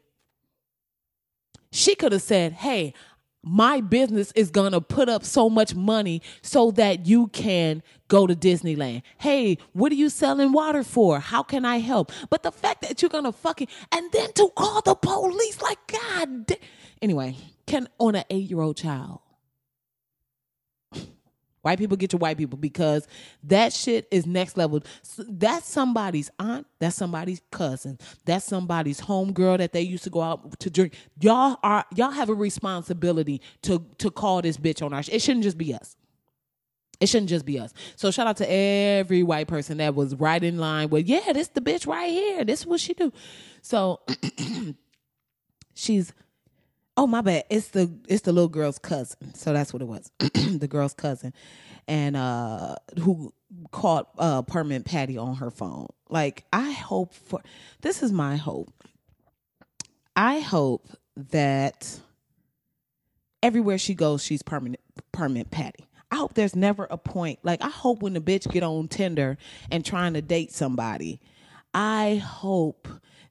A: she could have said, "Hey, my business is to put up so much money so that you can go to Disneyland. Hey, what are you selling water for? How can I help? But the fact that you're to fucking, and then to call the police, like, God. Anyway, can on an eight year old child, White people get your white people because that shit is next level. That's somebody's aunt. That's somebody's cousin. That's somebody's homegirl that they used to go out to drink. Y'all are y'all have a responsibility to to call this bitch on our. Sh- it shouldn't just be us. It shouldn't just be us. So shout out to every white person that was right in line with, yeah, this the bitch right here. This is what she do. So she's Oh my bad. It's the it's the little girl's cousin. So that's what it was. the girl's cousin. And uh who caught uh permanent Patty on her phone. Like I hope for this is my hope. I hope that everywhere she goes she's permanent permanent Patty. I hope there's never a point like I hope when the bitch get on Tinder and trying to date somebody I hope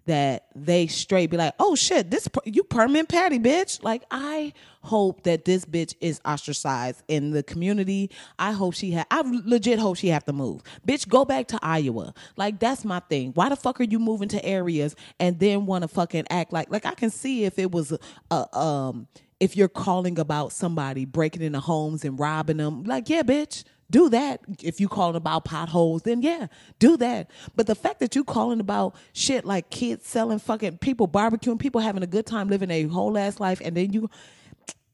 A: that they straight be like, oh shit, this you permanent patty bitch. Like I hope that this bitch is ostracized in the community. I hope she had. I legit hope she have to move. Bitch, go back to Iowa. Like that's my thing. Why the fuck are you moving to areas and then want to fucking act like like I can see if it was a, a um if you're calling about somebody breaking into homes and robbing them. Like yeah, bitch do that. If you calling about potholes, then yeah, do that. But the fact that you calling about shit like kids selling fucking people barbecuing, people having a good time living a whole ass life, and then you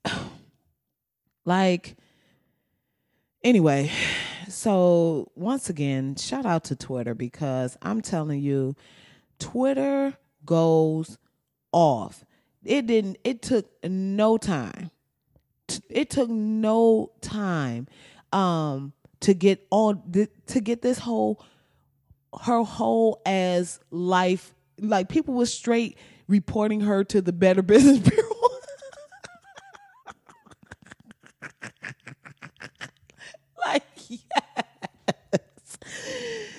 A: like anyway, so once again, shout out to Twitter because I'm telling you, Twitter goes off. It didn't, it took no time. It took no time um to get all to get this whole her whole as life like people were straight reporting her to the Better Business Bureau. like yes.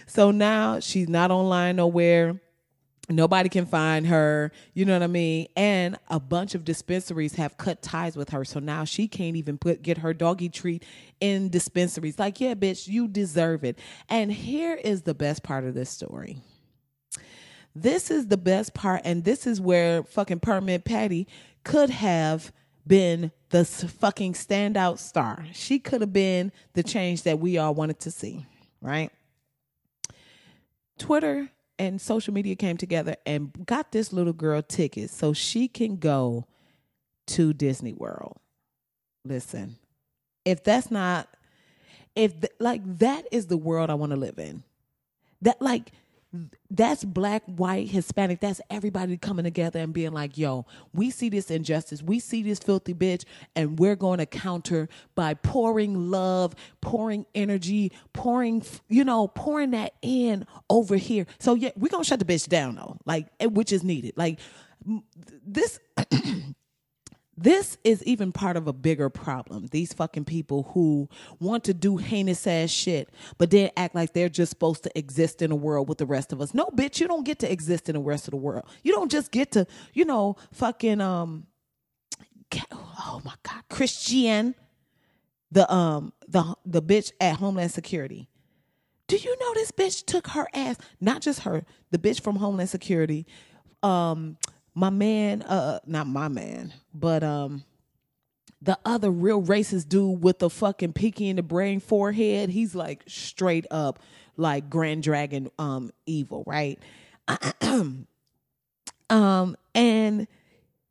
A: So now she's not online nowhere Nobody can find her. You know what I mean? And a bunch of dispensaries have cut ties with her. So now she can't even put get her doggy treat in dispensaries. Like, yeah, bitch, you deserve it. And here is the best part of this story. This is the best part, and this is where fucking Permit Patty could have been the fucking standout star. She could have been the change that we all wanted to see, right? Twitter and social media came together and got this little girl tickets so she can go to Disney World. Listen, if that's not, if like that is the world I want to live in, that like that's black, white, Hispanic. That's everybody coming together and being like, yo, we see this injustice. We see this filthy bitch, and we're going to counter by pouring love, pouring energy, pouring, you know, pouring that in over here. So, yeah, we're going to shut the bitch down, though, like, eh, which is needed. Like, this. This is even part of a bigger problem. These fucking people who want to do heinous ass shit, but then act like they're just supposed to exist in a world with the rest of us. No, bitch, you don't get to exist in the rest of the world. You don't just get to, you know, fucking um oh my god, Christian, the um the the bitch at Homeland Security. Do you know this bitch took her ass, not just her, the bitch from Homeland Security, um my man, uh, not my man, but um, the other real racist dude with the fucking Pinky and the Brain forehead, he's like straight up like Grand Dragon um evil, right? um, and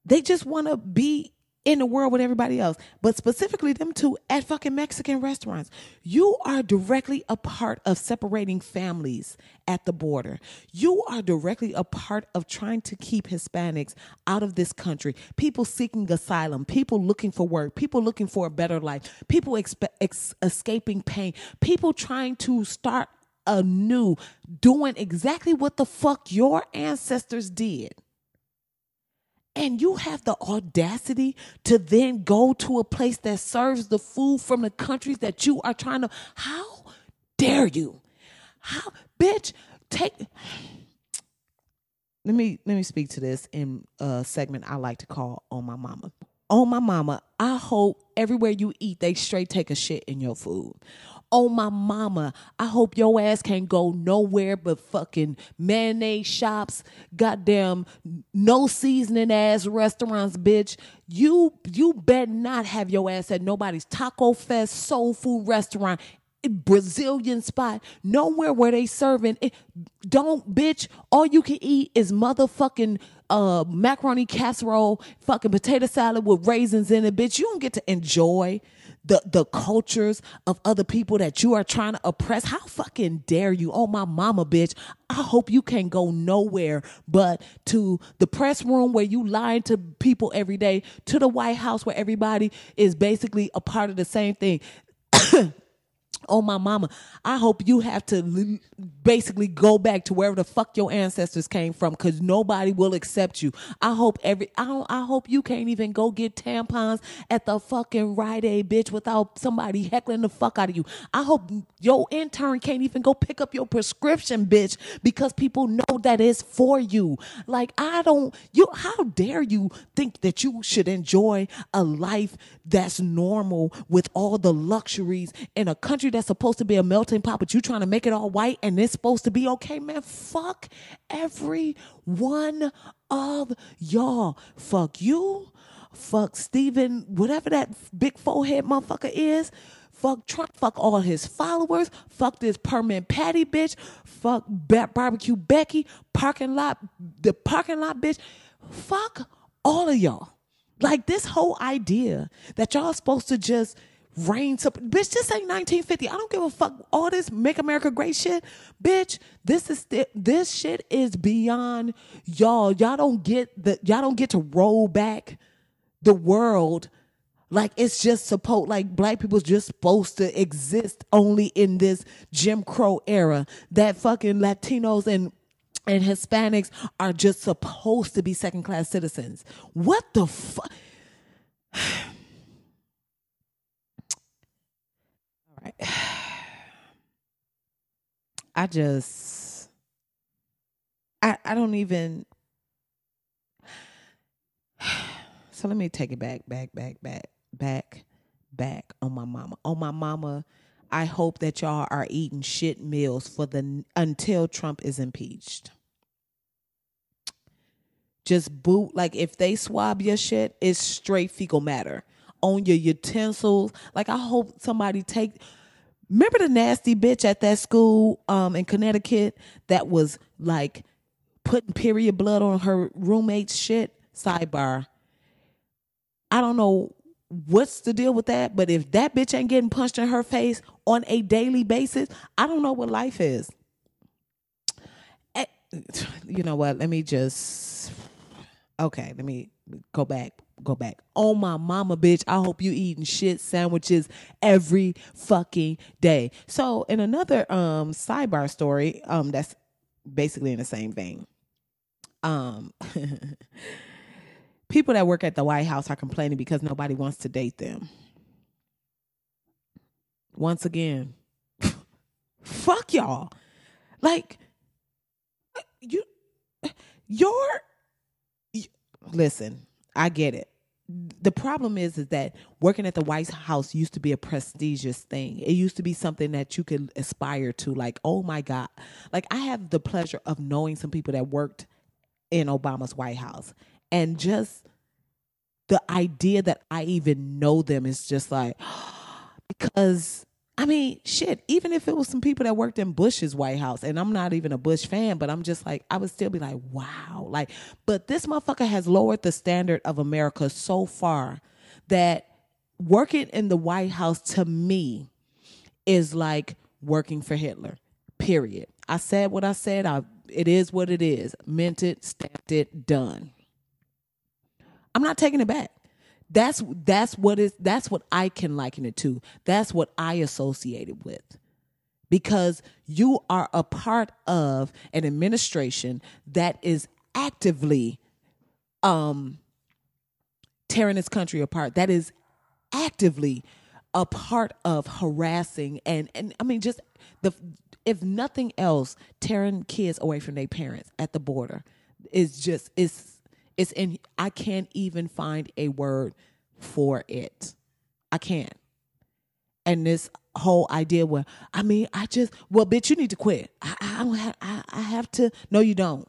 A: they just want to be in the world with everybody else, but specifically them two at fucking Mexican restaurants. You are directly a part of separating families at the border. You are directly a part of trying to keep Hispanics out of this country. People seeking asylum, people looking for work, people looking for a better life, people expe- ex- escaping pain, people trying to start anew, doing exactly what the fuck your ancestors did and you have the audacity to then go to a place that serves the food from the countries that you are trying to how dare you? How bitch take let me let me speak to this in a segment i like to call on my mama. On my mama i hope everywhere you eat they straight take a shit in your food on my mama. I hope your ass can't go nowhere but fucking mayonnaise shops, goddamn no seasoning ass restaurants, bitch. You you better not have your ass at nobody's taco fest, soul food restaurant, Brazilian spot, nowhere where they serving it. Don't bitch. All you can eat is motherfucking uh macaroni casserole, fucking potato salad with raisins in it, bitch. You don't get to enjoy the the cultures of other people that you are trying to oppress. How fucking dare you? Oh my mama, bitch. I hope you can't go nowhere but to the press room where you lying to people every day, to the White House where everybody is basically a part of the same thing. Oh my mama, I hope you have to basically go back to wherever the fuck your ancestors came from cuz nobody will accept you. I hope every I I hope you can't even go get tampons at the fucking Rite Aid bitch without somebody heckling the fuck out of you. I hope your intern can't even go pick up your prescription bitch because people know that it's for you. Like I don't you how dare you think that you should enjoy a life that's normal with all the luxuries in a country that's supposed to be a melting pot, but you trying to make it all white and it's supposed to be okay, man. Fuck every one of y'all. Fuck you. Fuck Steven, whatever that big forehead motherfucker is. Fuck Trump. Fuck all his followers. Fuck this permanent patty bitch. Fuck barbecue Becky. Parking lot, the parking lot bitch. Fuck all of y'all. Like this whole idea that y'all supposed to just reign to bitch this ain't 1950 i don't give a fuck all this make america great shit bitch this is th- this shit is beyond y'all y'all don't get the y'all don't get to roll back the world like it's just supposed like black people's just supposed to exist only in this jim crow era that fucking latinos and and hispanics are just supposed to be second class citizens what the fuck I just I I don't even so let me take it back, back, back, back, back, back on my mama. On my mama, I hope that y'all are eating shit meals for the until Trump is impeached. Just boot like if they swab your shit, it's straight fecal matter on your utensils. Like I hope somebody take remember the nasty bitch at that school um in Connecticut that was like putting period blood on her roommate's shit? Sidebar. I don't know what's the deal with that, but if that bitch ain't getting punched in her face on a daily basis, I don't know what life is. Eh, you know what? Let me just okay, let me go back go back. Oh my mama, bitch. I hope you eating shit sandwiches every fucking day. So in another um sidebar story, um, that's basically in the same vein. Um people that work at the White House are complaining because nobody wants to date them. Once again, fuck y'all. Like you your listen, I get it. The problem is, is that working at the White House used to be a prestigious thing. It used to be something that you could aspire to. Like, oh my God. Like, I have the pleasure of knowing some people that worked in Obama's White House. And just the idea that I even know them is just like, because I mean, shit, even if it was some people that worked in Bush's White House, and I'm not even a Bush fan, but I'm just like, I would still be like, wow. Like, but this motherfucker has lowered the standard of America so far that working in the White House to me is like working for Hitler. Period. I said what I said. I it is what it is. Meant it, stamped it, done. I'm not taking it back that's that's what is that's what I can liken it to. That's what I associate it with. Because you are a part of an administration that is actively um tearing this country apart. That is actively a part of harassing and and I mean just the if nothing else tearing kids away from their parents at the border is just is it's in I can't even find a word for it. I can't. And this whole idea where I mean, I just well, bitch, you need to quit. I, I I, I have to no, you don't.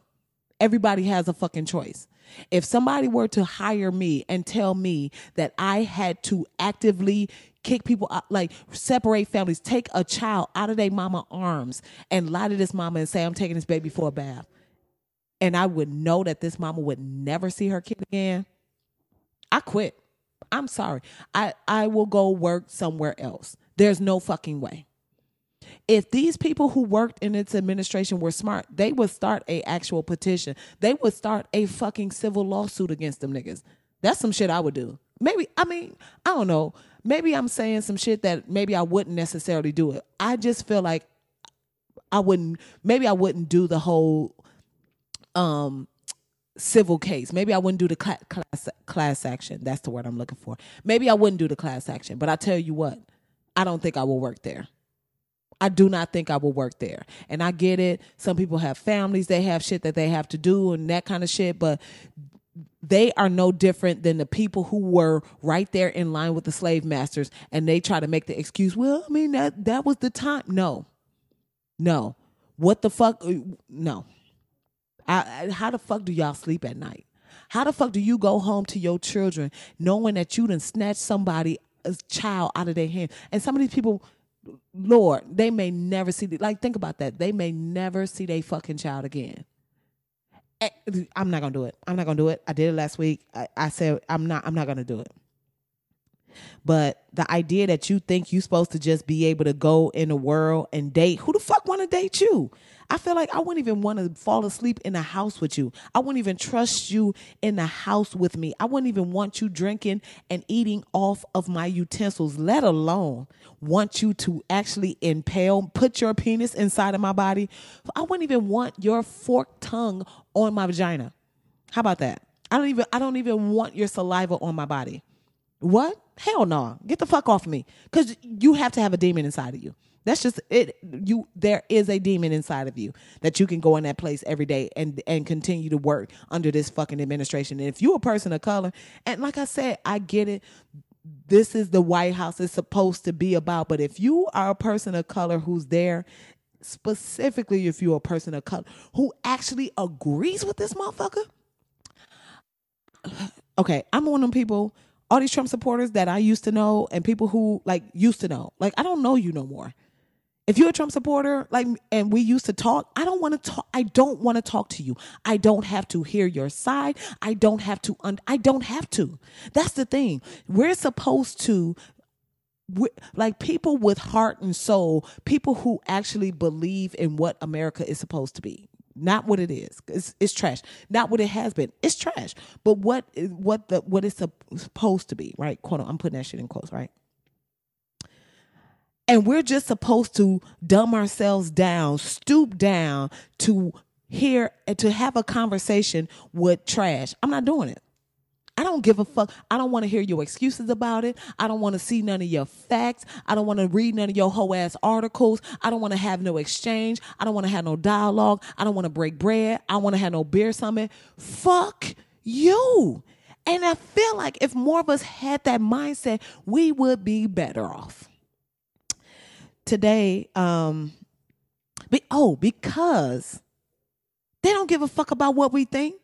A: Everybody has a fucking choice. If somebody were to hire me and tell me that I had to actively kick people out, like separate families, take a child out of their mama arms and lie to this mama and say, I'm taking this baby for a bath and I would know that this mama would never see her kid again, I quit. I'm sorry. I, I will go work somewhere else. There's no fucking way. If these people who worked in its administration were smart, they would start a actual petition. They would start a fucking civil lawsuit against them niggas. That's some shit I would do. maybe I mean, I don't know. Maybe I'm saying some shit that maybe I wouldn't necessarily do it. I just feel like I wouldn't maybe I wouldn't do the whole um civil case. Maybe I wouldn't do the cla- class class action. That's the word I'm looking for. Maybe I wouldn't do the class action, but I tell you what, I don't think I will work there. I do not think I will work there. And I get it. Some people have families, they have shit that they have to do and that kind of shit, but they are no different than the people who were right there in line with the slave masters and they try to make the excuse, well, I mean that that was the time. No. No. What the fuck? No. I, I, how the fuck do y'all sleep at night? How the fuck do you go home to your children knowing that you done snatched somebody, a child out of their hand? And some of these people, Lord, they may never see, the, like, think about that. They may never see their fucking child again. Eh, I'm not gonna do it. I'm not gonna do it. I did it last week. I, I said I'm not. I'm not gonna do it. But the idea that you think you're supposed to just be able to go in the world and date, who the fuck want to date you? I feel like I wouldn't even want to fall asleep in a house with you. I wouldn't even trust you in the house with me. I wouldn't even want you drinking and eating off of my utensils, let alone want you to actually impale, put your penis inside of my body. I wouldn't even want your forked tongue on my vagina. How about that? I don't even I don't even want your saliva on my body. What? Hell no. Get the fuck off of me. Cuz you have to have a demon inside of you. That's just it. You there is a demon inside of you that you can go in that place every day and and continue to work under this fucking administration. And if you're a person of color, and like I said, I get it. This is the White House is supposed to be about. But if you are a person of color who's there, specifically if you're a person of color who actually agrees with this motherfucker, okay, I'm one of them people all these Trump supporters that I used to know and people who like used to know. Like I don't know you no more. If you're a Trump supporter, like, and we used to talk, I don't want to talk. I don't want to talk to you. I don't have to hear your side. I don't have to. Un- I don't have to. That's the thing. We're supposed to like people with heart and soul, people who actually believe in what America is supposed to be. Not what it is. It's, it's trash. Not what it has been. It's trash. But what what the what it's supposed to be, right? Quote. I'm putting that shit in quotes, right? And we're just supposed to dumb ourselves down, stoop down to hear to have a conversation with trash. I'm not doing it. I don't give a fuck. I don't want to hear your excuses about it. I don't want to see none of your facts. I don't want to read none of your whole ass articles. I don't want to have no exchange. I don't want to have no dialogue. I don't want to break bread. I want to have no beer summit. Fuck you. And I feel like if more of us had that mindset, we would be better off today um be, oh because they don't give a fuck about what we think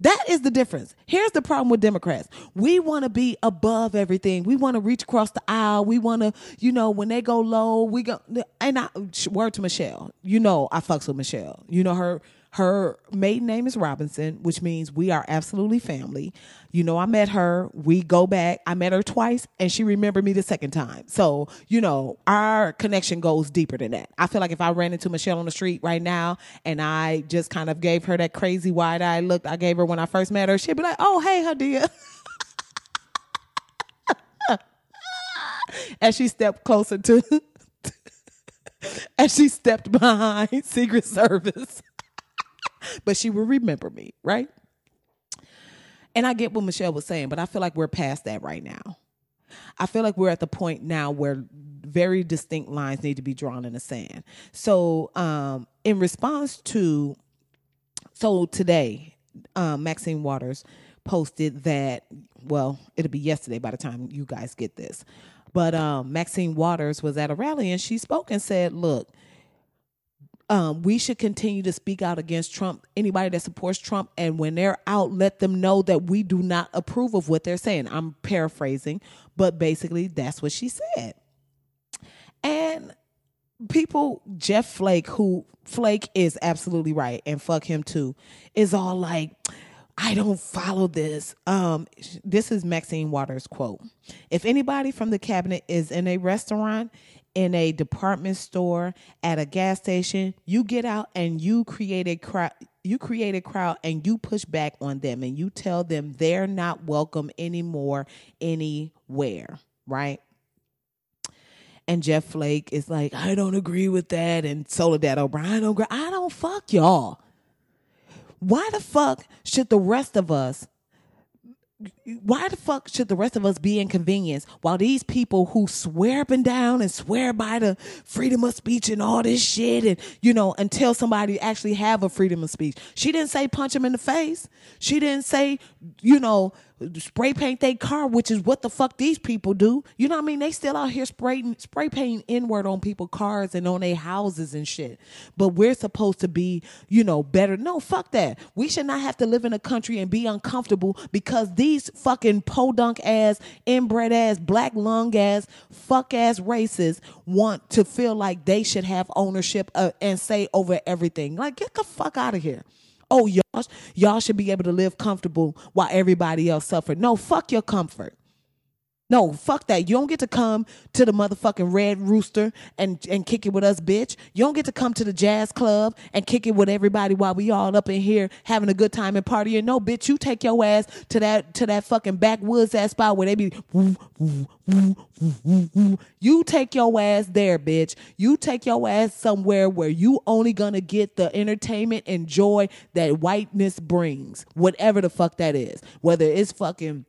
A: that is the difference. Here's the problem with Democrats. We want to be above everything. We want to reach across the aisle. We want to, you know, when they go low, we go. And I, word to Michelle. You know, I fucks with Michelle. You know her her maiden name is Robinson, which means we are absolutely family. You know, I met her. We go back. I met her twice and she remembered me the second time. So, you know, our connection goes deeper than that. I feel like if I ran into Michelle on the street right now and I just kind of gave her that crazy wide eye look I gave her when I first met her, she'd be like, oh, hey, Hadia. as she stepped closer to, as she stepped behind Secret Service. But she will remember me, right? And I get what Michelle was saying, but I feel like we're past that right now. I feel like we're at the point now where very distinct lines need to be drawn in the sand. So, um, in response to, so today, um, Maxine Waters posted that, well, it'll be yesterday by the time you guys get this. But um, Maxine Waters was at a rally and she spoke and said, look, um, we should continue to speak out against Trump, anybody that supports Trump. And when they're out, let them know that we do not approve of what they're saying. I'm paraphrasing, but basically, that's what she said. And people, Jeff Flake, who Flake is absolutely right, and fuck him too, is all like, I don't follow this. Um, this is Maxine Waters' quote. If anybody from the cabinet is in a restaurant, in a department store, at a gas station, you get out and you create a crowd you create a crowd and you push back on them and you tell them they're not welcome anymore anywhere, right? And Jeff Flake is like, I don't agree with that. And Soledad O'Brien, don't agree. I don't fuck y'all. Why the fuck should the rest of us why the fuck should the rest of us be inconvenienced while these people who swear up and down and swear by the freedom of speech and all this shit and you know until somebody actually have a freedom of speech she didn't say punch him in the face she didn't say you know spray paint their car, which is what the fuck these people do. You know what I mean? They still out here spraying spray painting inward on people cars and on their houses and shit. But we're supposed to be, you know, better. No, fuck that. We should not have to live in a country and be uncomfortable because these fucking podunk ass, inbred ass, black lung ass, fuck ass races want to feel like they should have ownership uh, and say over everything. Like, get the fuck out of here oh y'all y'all should be able to live comfortable while everybody else suffer. No, fuck your comfort. No, fuck that. You don't get to come to the motherfucking Red Rooster and, and kick it with us, bitch. You don't get to come to the jazz club and kick it with everybody while we all up in here having a good time and partying. No, bitch, you take your ass to that to that fucking backwoods ass spot where they be You take your ass there, bitch. You take your ass somewhere where you only gonna get the entertainment and joy that whiteness brings. Whatever the fuck that is. Whether it's fucking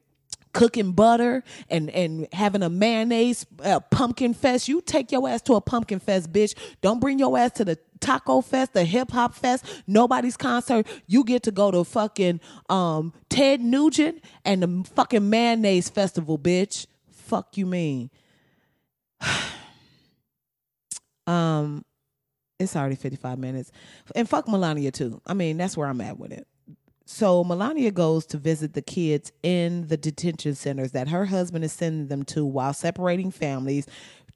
A: cooking butter and and having a mayonnaise uh, pumpkin fest. You take your ass to a pumpkin fest, bitch. Don't bring your ass to the taco fest, the hip hop fest, nobody's concert. You get to go to fucking um, Ted Nugent and the fucking mayonnaise festival, bitch. Fuck you mean? um, it's already fifty five minutes, and fuck Melania too. I mean, that's where I'm at with it. So Melania goes to visit the kids in the detention centers that her husband is sending them to while separating families,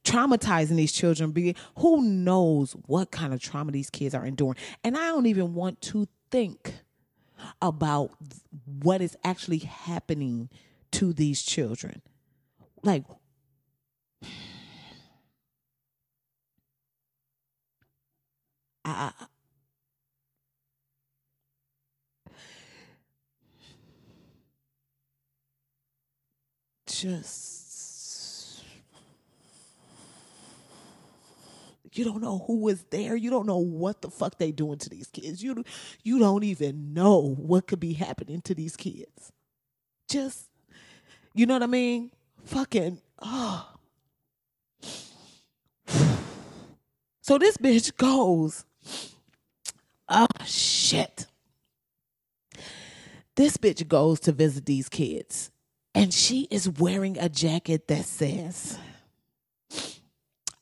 A: traumatizing these children. Who knows what kind of trauma these kids are enduring. And I don't even want to think about what is actually happening to these children. Like I, just you don't know who was there. You don't know what the fuck they doing to these kids. You you don't even know what could be happening to these kids. Just you know what I mean? Fucking oh. So this bitch goes, oh shit. This bitch goes to visit these kids and she is wearing a jacket that says,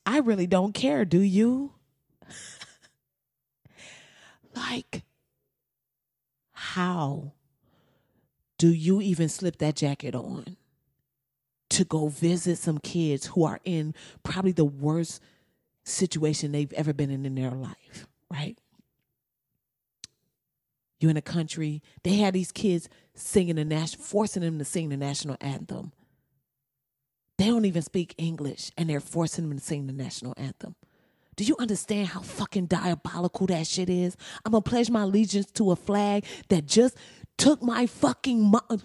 A: I really don't care, do you? like, how do you even slip that jacket on to go visit some kids who are in probably the worst situation they've ever been in in their life, right? You're in a country, they had these kids singing the national, forcing them to sing the national anthem. They don't even speak English and they're forcing them to sing the national anthem. Do you understand how fucking diabolical that shit is? I'm gonna pledge my allegiance to a flag that just took my fucking mo-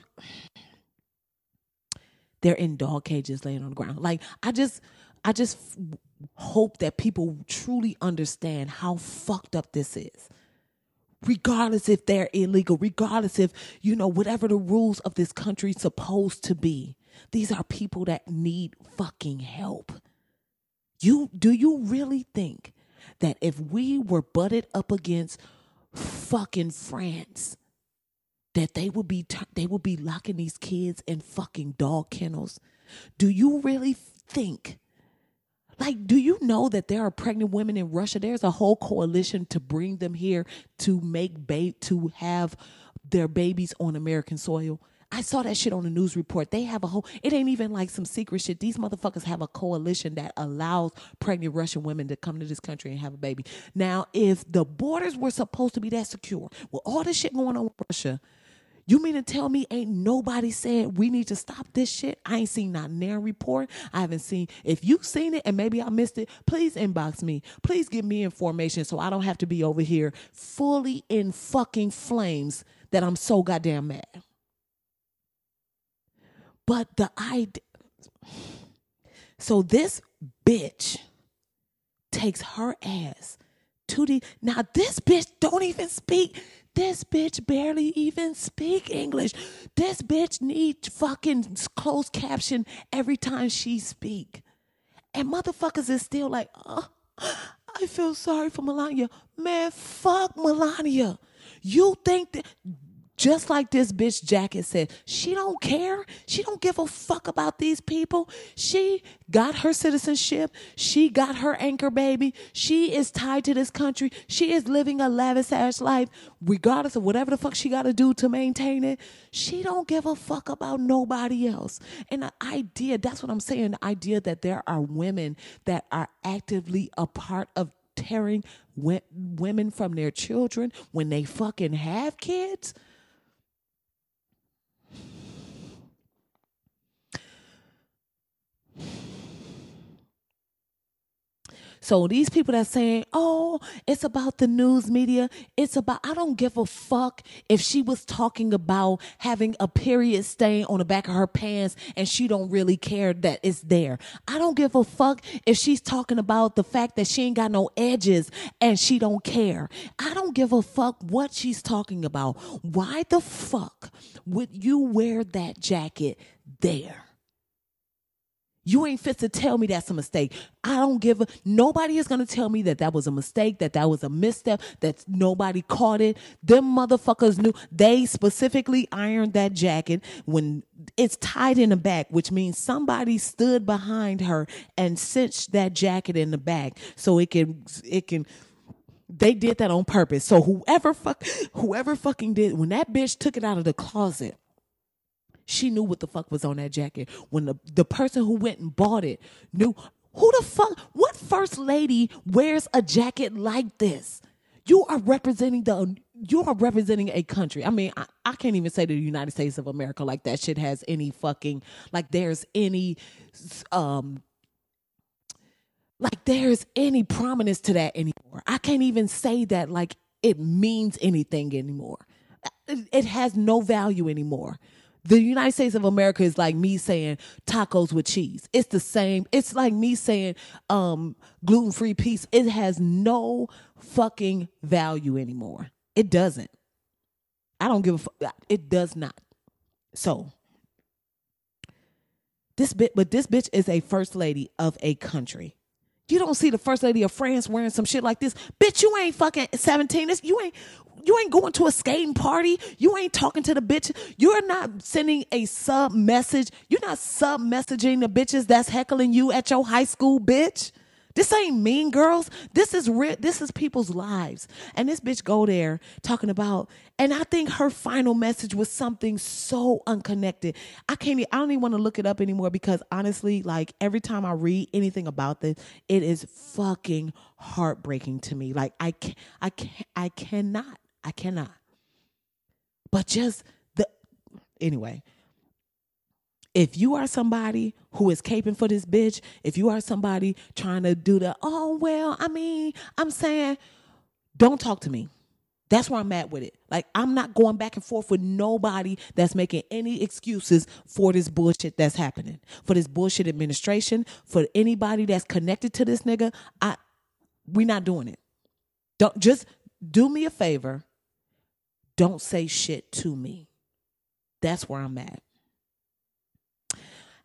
A: They're in dog cages laying on the ground. Like I just I just hope that people truly understand how fucked up this is regardless if they're illegal, regardless if, you know, whatever the rules of this country supposed to be. These are people that need fucking help. You do you really think that if we were butted up against fucking France, that they would be they would be locking these kids in fucking dog kennels? Do you really think like, do you know that there are pregnant women in Russia? There's a whole coalition to bring them here to make bait to have their babies on American soil. I saw that shit on the news report. They have a whole, it ain't even like some secret shit. These motherfuckers have a coalition that allows pregnant Russian women to come to this country and have a baby. Now, if the borders were supposed to be that secure, with all this shit going on with Russia, You mean to tell me ain't nobody said we need to stop this shit? I ain't seen not near report. I haven't seen. If you've seen it and maybe I missed it, please inbox me. Please give me information so I don't have to be over here fully in fucking flames that I'm so goddamn mad. But the idea. So this bitch takes her ass to the. Now this bitch don't even speak. This bitch barely even speak English. This bitch need fucking closed caption every time she speak. And motherfuckers is still like, oh, I feel sorry for Melania. Man, fuck Melania. You think that just like this bitch jacket said, she don't care. She don't give a fuck about these people. She got her citizenship. She got her anchor baby. She is tied to this country. She is living a lavish ass life, regardless of whatever the fuck she got to do to maintain it. She don't give a fuck about nobody else. And the idea, that's what I'm saying, the idea that there are women that are actively a part of tearing women from their children when they fucking have kids So these people that saying, "Oh, it's about the news media. It's about I don't give a fuck if she was talking about having a period stain on the back of her pants and she don't really care that it's there. I don't give a fuck if she's talking about the fact that she ain't got no edges and she don't care. I don't give a fuck what she's talking about. Why the fuck would you wear that jacket there? You ain't fit to tell me that's a mistake. I don't give a, nobody is to tell me that that was a mistake, that that was a misstep, that nobody caught it. Them motherfuckers knew. They specifically ironed that jacket when it's tied in the back, which means somebody stood behind her and cinched that jacket in the back so it can, it can, they did that on purpose. So whoever fuck, whoever fucking did, when that bitch took it out of the closet, she knew what the fuck was on that jacket. When the, the person who went and bought it knew who the fuck, what first lady wears a jacket like this? You are representing the you are representing a country. I mean, I, I can't even say the United States of America like that shit has any fucking like there's any um like there's any prominence to that anymore. I can't even say that like it means anything anymore. It, it has no value anymore the United States of America is like me saying tacos with cheese. It's the same. It's like me saying um, gluten free pizza. It has no fucking value anymore. It doesn't. I don't give a fuck. It does not. So this bit, but this bitch is a first lady of a country. You don't see the first lady of France wearing some shit like this. Bitch, you ain't fucking 17. This, you ain't you ain't going to a skating party. You ain't talking to the bitch. You're not sending a sub message. You're not sub messaging the bitches that's heckling you at your high school, bitch. This ain't mean girls. This is real. This is people's lives. And this bitch go there talking about, and I think her final message was something so unconnected. I can't. I don't even want to look it up anymore because honestly, like every time I read anything about this, it is fucking heartbreaking to me. Like I, can, I can, I cannot. I cannot. But just the anyway. If you are somebody who is caping for this bitch, if you are somebody trying to do the, oh well, I mean, I'm saying, don't talk to me. That's where I'm at with it. Like, I'm not going back and forth with nobody that's making any excuses for this bullshit that's happening. For this bullshit administration, for anybody that's connected to this nigga, I we're not doing it. Don't just do me a favor don't say shit to me. That's where I'm at.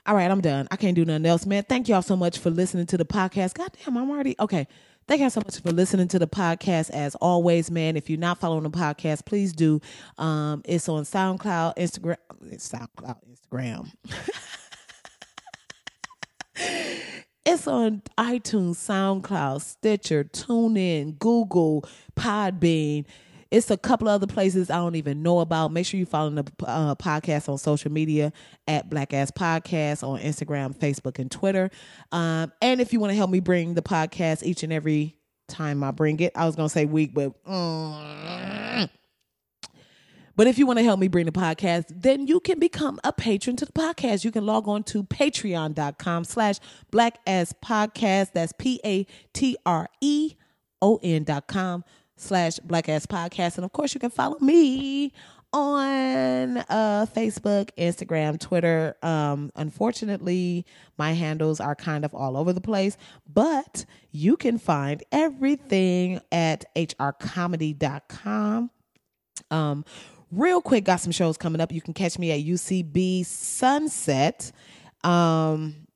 A: All right, I'm done. I can't do nothing else, man. Thank y'all so much for listening to the podcast. God damn, I'm already okay. Thank you all so much for listening to the podcast. As always, man, if you're not following the podcast, please do. Um, it's on SoundCloud, Instagram, SoundCloud, Instagram. it's on iTunes, SoundCloud, Stitcher, TuneIn, Google, Podbean. It's a couple other places I don't even know about. Make sure you follow the uh, podcast on social media at Black Ass Podcast on Instagram, Facebook, and Twitter. Um, and if you want to help me bring the podcast each and every time I bring it, I was gonna say week, but. Mm, But if you want to help me bring the podcast, then you can become a patron to the podcast. You can log on to patreon.com slash black ass podcast. That's P A T R E O N dot com slash black ass podcast. And of course, you can follow me on uh, Facebook, Instagram, Twitter. Um, unfortunately, my handles are kind of all over the place, but you can find everything at hrcomedy.com. Um, real quick, got some shows coming up. You can catch me at UCB Sunset. Um,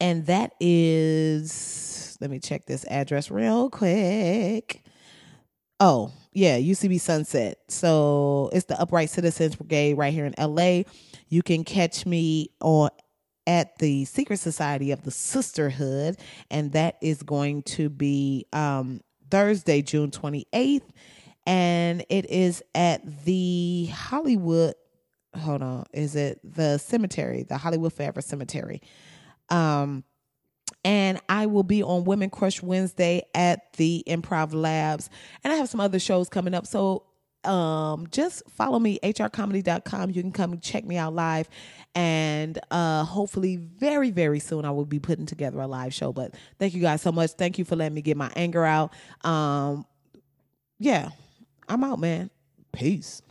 A: and that is, let me check this address real quick. Oh, yeah, UCB Sunset. So it's the Upright Citizens Brigade right here in LA. You can catch me on at the Secret Society of the Sisterhood, and that is going to be um, Thursday, June 28th. And it is at the Hollywood, hold on, is it the cemetery, the Hollywood Forever Cemetery? Um, and I will be on Women Crush Wednesday at the Improv Labs. And I have some other shows coming up. So um just follow me hrcomedy.com you can come check me out live. And uh hopefully very very soon i will be putting together a live show. But thank you guys so much. Thank you for letting me get my anger out. Um yeah i'm out man. Peace